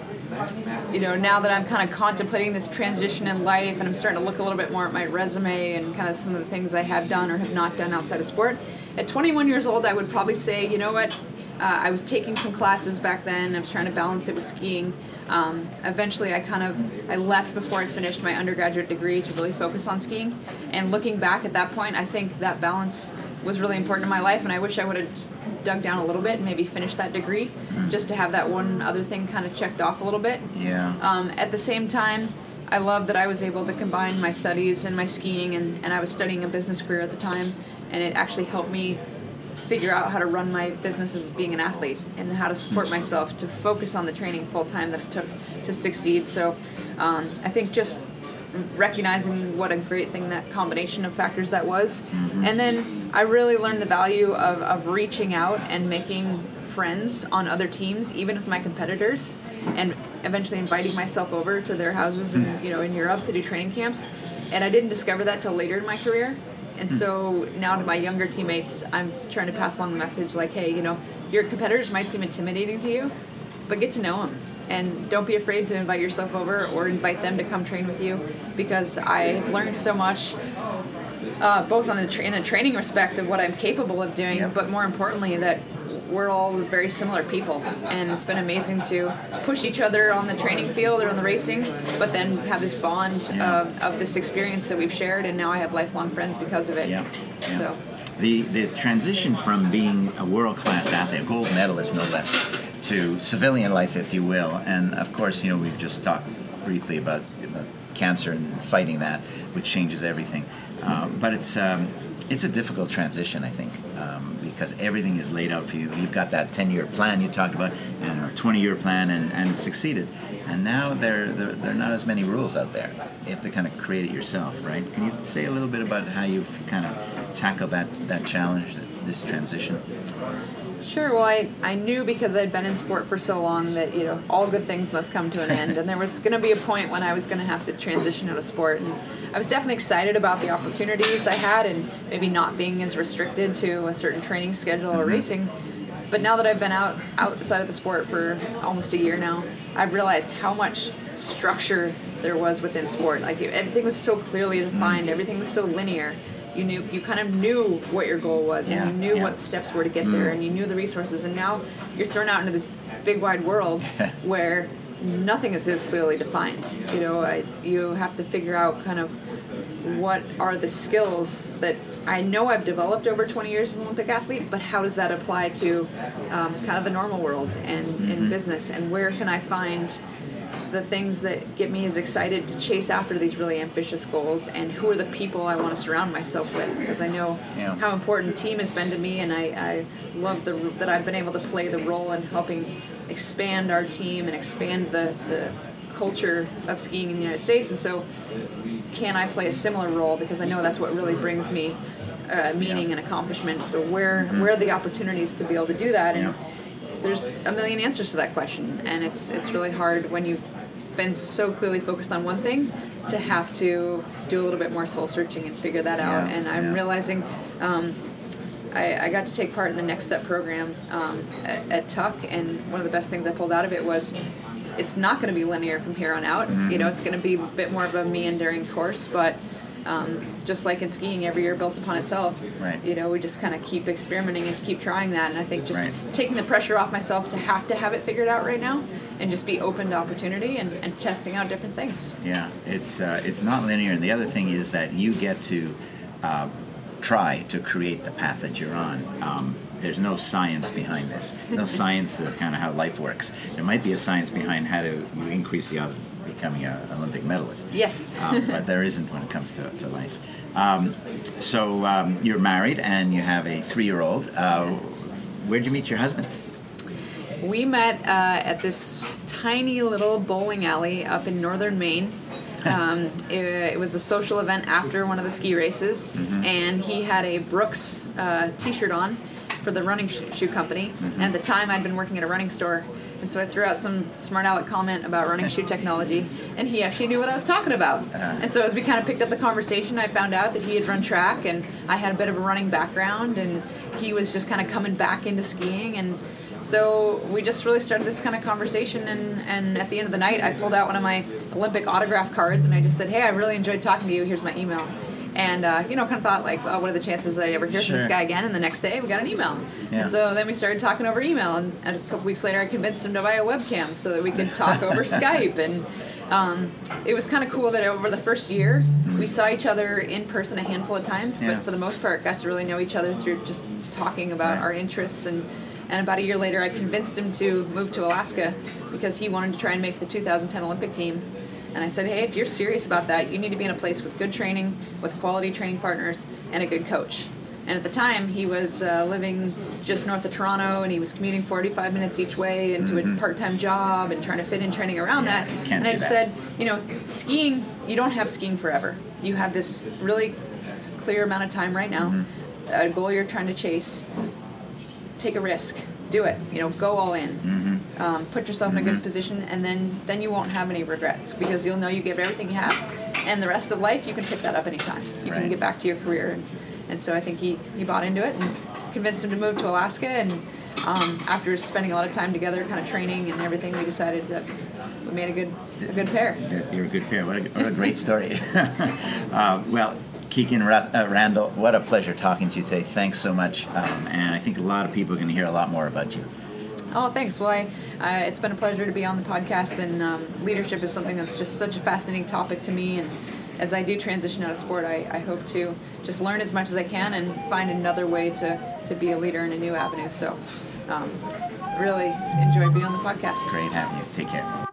S2: you know, now that I'm kind of contemplating this transition in life and I'm starting to look a little bit more at my resume and kind of some of the things I have done or have not done outside of sport, at 21 years old, I would probably say, you know what, uh, I was taking some classes back then. I was trying to balance it with skiing. Um, eventually, I kind of I left before I finished my undergraduate degree to really focus on skiing. And looking back at that point, I think that balance was really important in my life, and I wish I would have dug down a little bit and maybe finished that degree, just to have that one other thing kind of checked off a little bit.
S1: Yeah.
S2: Um, at the same time, I love that I was able to combine my studies and my skiing, and, and I was studying a business career at the time, and it actually helped me figure out how to run my business as being an athlete and how to support myself to focus on the training full time that it took to succeed. So um, I think just recognizing what a great thing that combination of factors that was. Mm-hmm. And then I really learned the value of, of reaching out and making friends on other teams, even with my competitors, and eventually inviting myself over to their houses in, mm. you know, in Europe to do training camps. And I didn't discover that till later in my career. And mm. so now to my younger teammates, I'm trying to pass along the message like, hey, you know, your competitors might seem intimidating to you, but get to know them. And don't be afraid to invite yourself over or invite them to come train with you because I learned so much uh, both on the tra- in a training respect of what I'm capable of doing,
S1: Yep.
S2: but more importantly that we're all very similar people, and it's been amazing to push each other on the training field or on the racing, but then have this bond of, of this experience that we've shared, and now I have lifelong friends because of it.
S1: Yeah. yeah.
S2: So.
S1: The the transition from being a world class athlete, a gold medalist no less, to civilian life, if you will, and of course, you know, we've just talked briefly about, about cancer and fighting that, which changes everything. Uh, but it's um, it's a difficult transition, I think, um, because everything is laid out for you. You've got that ten year plan you talked about, and or twenty year plan, and, and it succeeded. And now there, there there are not as many rules out there. You have to kind of create it yourself, right? Can you say a little bit about how you've kind of tackled that that challenge, this transition?
S2: Sure. Well, I, I knew because I'd been in sport for so long that you know all good things must come to an end, and there was going to be a point when I was going to have to transition out of sport. And I was definitely excited about the opportunities I had, and maybe not being as restricted to a certain training schedule or mm-hmm. racing. But now that I've been out outside of the sport for almost a year now, I've realized how much structure there was within sport. Like everything was so clearly mm-hmm. defined, everything was so linear. You knew you kind of knew what your goal was,
S1: Yeah,
S2: and you knew
S1: yeah.
S2: what steps were to get there, mm-hmm. and you knew the resources. And now you're thrown out into this big wide world where nothing is as clearly defined. You know, I, you have to figure out kind of what are the skills that I know I've developed over 20 years as an Olympic athlete, but how does that apply to um, kind of the normal world and in business? And where can I find the things that get me as excited to chase after these really ambitious goals? And who are the people I want to surround myself with? Because I know
S1: Yeah.
S2: how important team has been to me, and I, I love the, that I've been able to play the role in helping expand our team and expand the, the culture of skiing in the United States. And so, can I play a similar role? Because I know that's what really brings me uh, meaning and accomplishment. So where where are the opportunities to be able to do that? And
S1: Yeah.
S2: there's a million answers to that question, and it's it's really hard when you've been so clearly focused on one thing to have to do a little bit more soul searching and figure that out.
S1: Yeah,
S2: And I'm realizing. Um, I, I got to take part in the Next Step program um, at, at Tuck, and one of the best things I pulled out of it was it's not going to be linear from here on out. You know, it's going to be a bit more of a meandering course, but um, just like in skiing, every year built upon itself.
S1: Right.
S2: You know, we just kind of keep experimenting and keep trying that, and I think just
S1: Right.
S2: taking the pressure off myself to have to have it figured out right now, and just be open to opportunity and, and testing out different things.
S1: Yeah, it's uh, it's not linear, and the other thing is that you get to uh, try to create the path that you're on. Um, there's no science behind this. No science to kind of how life works. There might be a science behind how to you increase the odds of becoming an Olympic medalist.
S2: Yes.
S1: um, but there isn't when it comes to, to life. Um, so um, you're married and you have a three-year-old. Uh, where'd you meet your husband?
S2: We met uh, at this tiny little bowling alley up in northern Maine. Um, it, it was a social event after one of the ski races, and he had a Brooks uh, T-shirt on for the running sh- shoe company. And at the time, I'd been working at a running store, and so I threw out some smart aleck comment about running shoe technology, and he actually knew what I was talking about. And so as we kind of picked up the conversation, I found out that he had run track, and I had a bit of a running background, and he was just kind of coming back into skiing, and so we just really started this kind of conversation, and, and at the end of the night, I pulled out one of my Olympic autograph cards, and I just said, "Hey, I really enjoyed talking to you. Here's my email." And uh, you know, kind of thought like, oh, what are the chances I ever hear from this guy again? And the next day, we got an email.
S1: Yeah.
S2: And so then we started talking over email, and, and a couple weeks later, I convinced him to buy a webcam so that we could talk over Skype. And um, it was kind of cool that over the first year, we saw each other in person a handful of times,
S1: Yeah.
S2: but for the most part, got to really know each other through just talking about
S1: Right.
S2: our interests and. And about a year later, I convinced him to move to Alaska because he wanted to try and make the 2010 Olympic team. And I said, hey, if you're serious about that, you need to be in a place with good training, with quality training partners, and a good coach. And at the time, he was uh, living just north of Toronto, and he was commuting 45 minutes each way into a part-time job and trying to fit in training around
S1: Mm-hmm. Yeah,
S2: that. and I
S1: that.
S2: said, you know, skiing, you don't have skiing forever. You have this really clear amount of time right now,
S1: Mm-hmm.
S2: a goal you're trying to chase. Take a risk, do it. You know, go all in.
S1: Mm-hmm.
S2: Um, put yourself in a good position, and then then you won't have any regrets because you'll know you gave everything you have, and the rest of life you can pick that up anytime. You
S1: Right.
S2: can get back to your career, and, and so I think he he bought into it and convinced him to move to Alaska and. um, after spending a lot of time together, kind of training and everything, we decided that we made a good a good pair.
S1: You're a good pair. What a, what a great story. uh, well, Kikkan uh, Randall, what a pleasure talking to you today. Thanks so much. Um, and I think a lot of people are going to hear a lot more about you.
S2: Oh, thanks. Well, I, uh, it's been a pleasure to be on the podcast, and um, leadership is something that's just such a fascinating topic to me. And as I do transition out of sport, I, I hope to just learn as much as I can and find another way to, to be a leader in a new avenue. So, um, really enjoy being on the podcast.
S1: Great having you. Take care.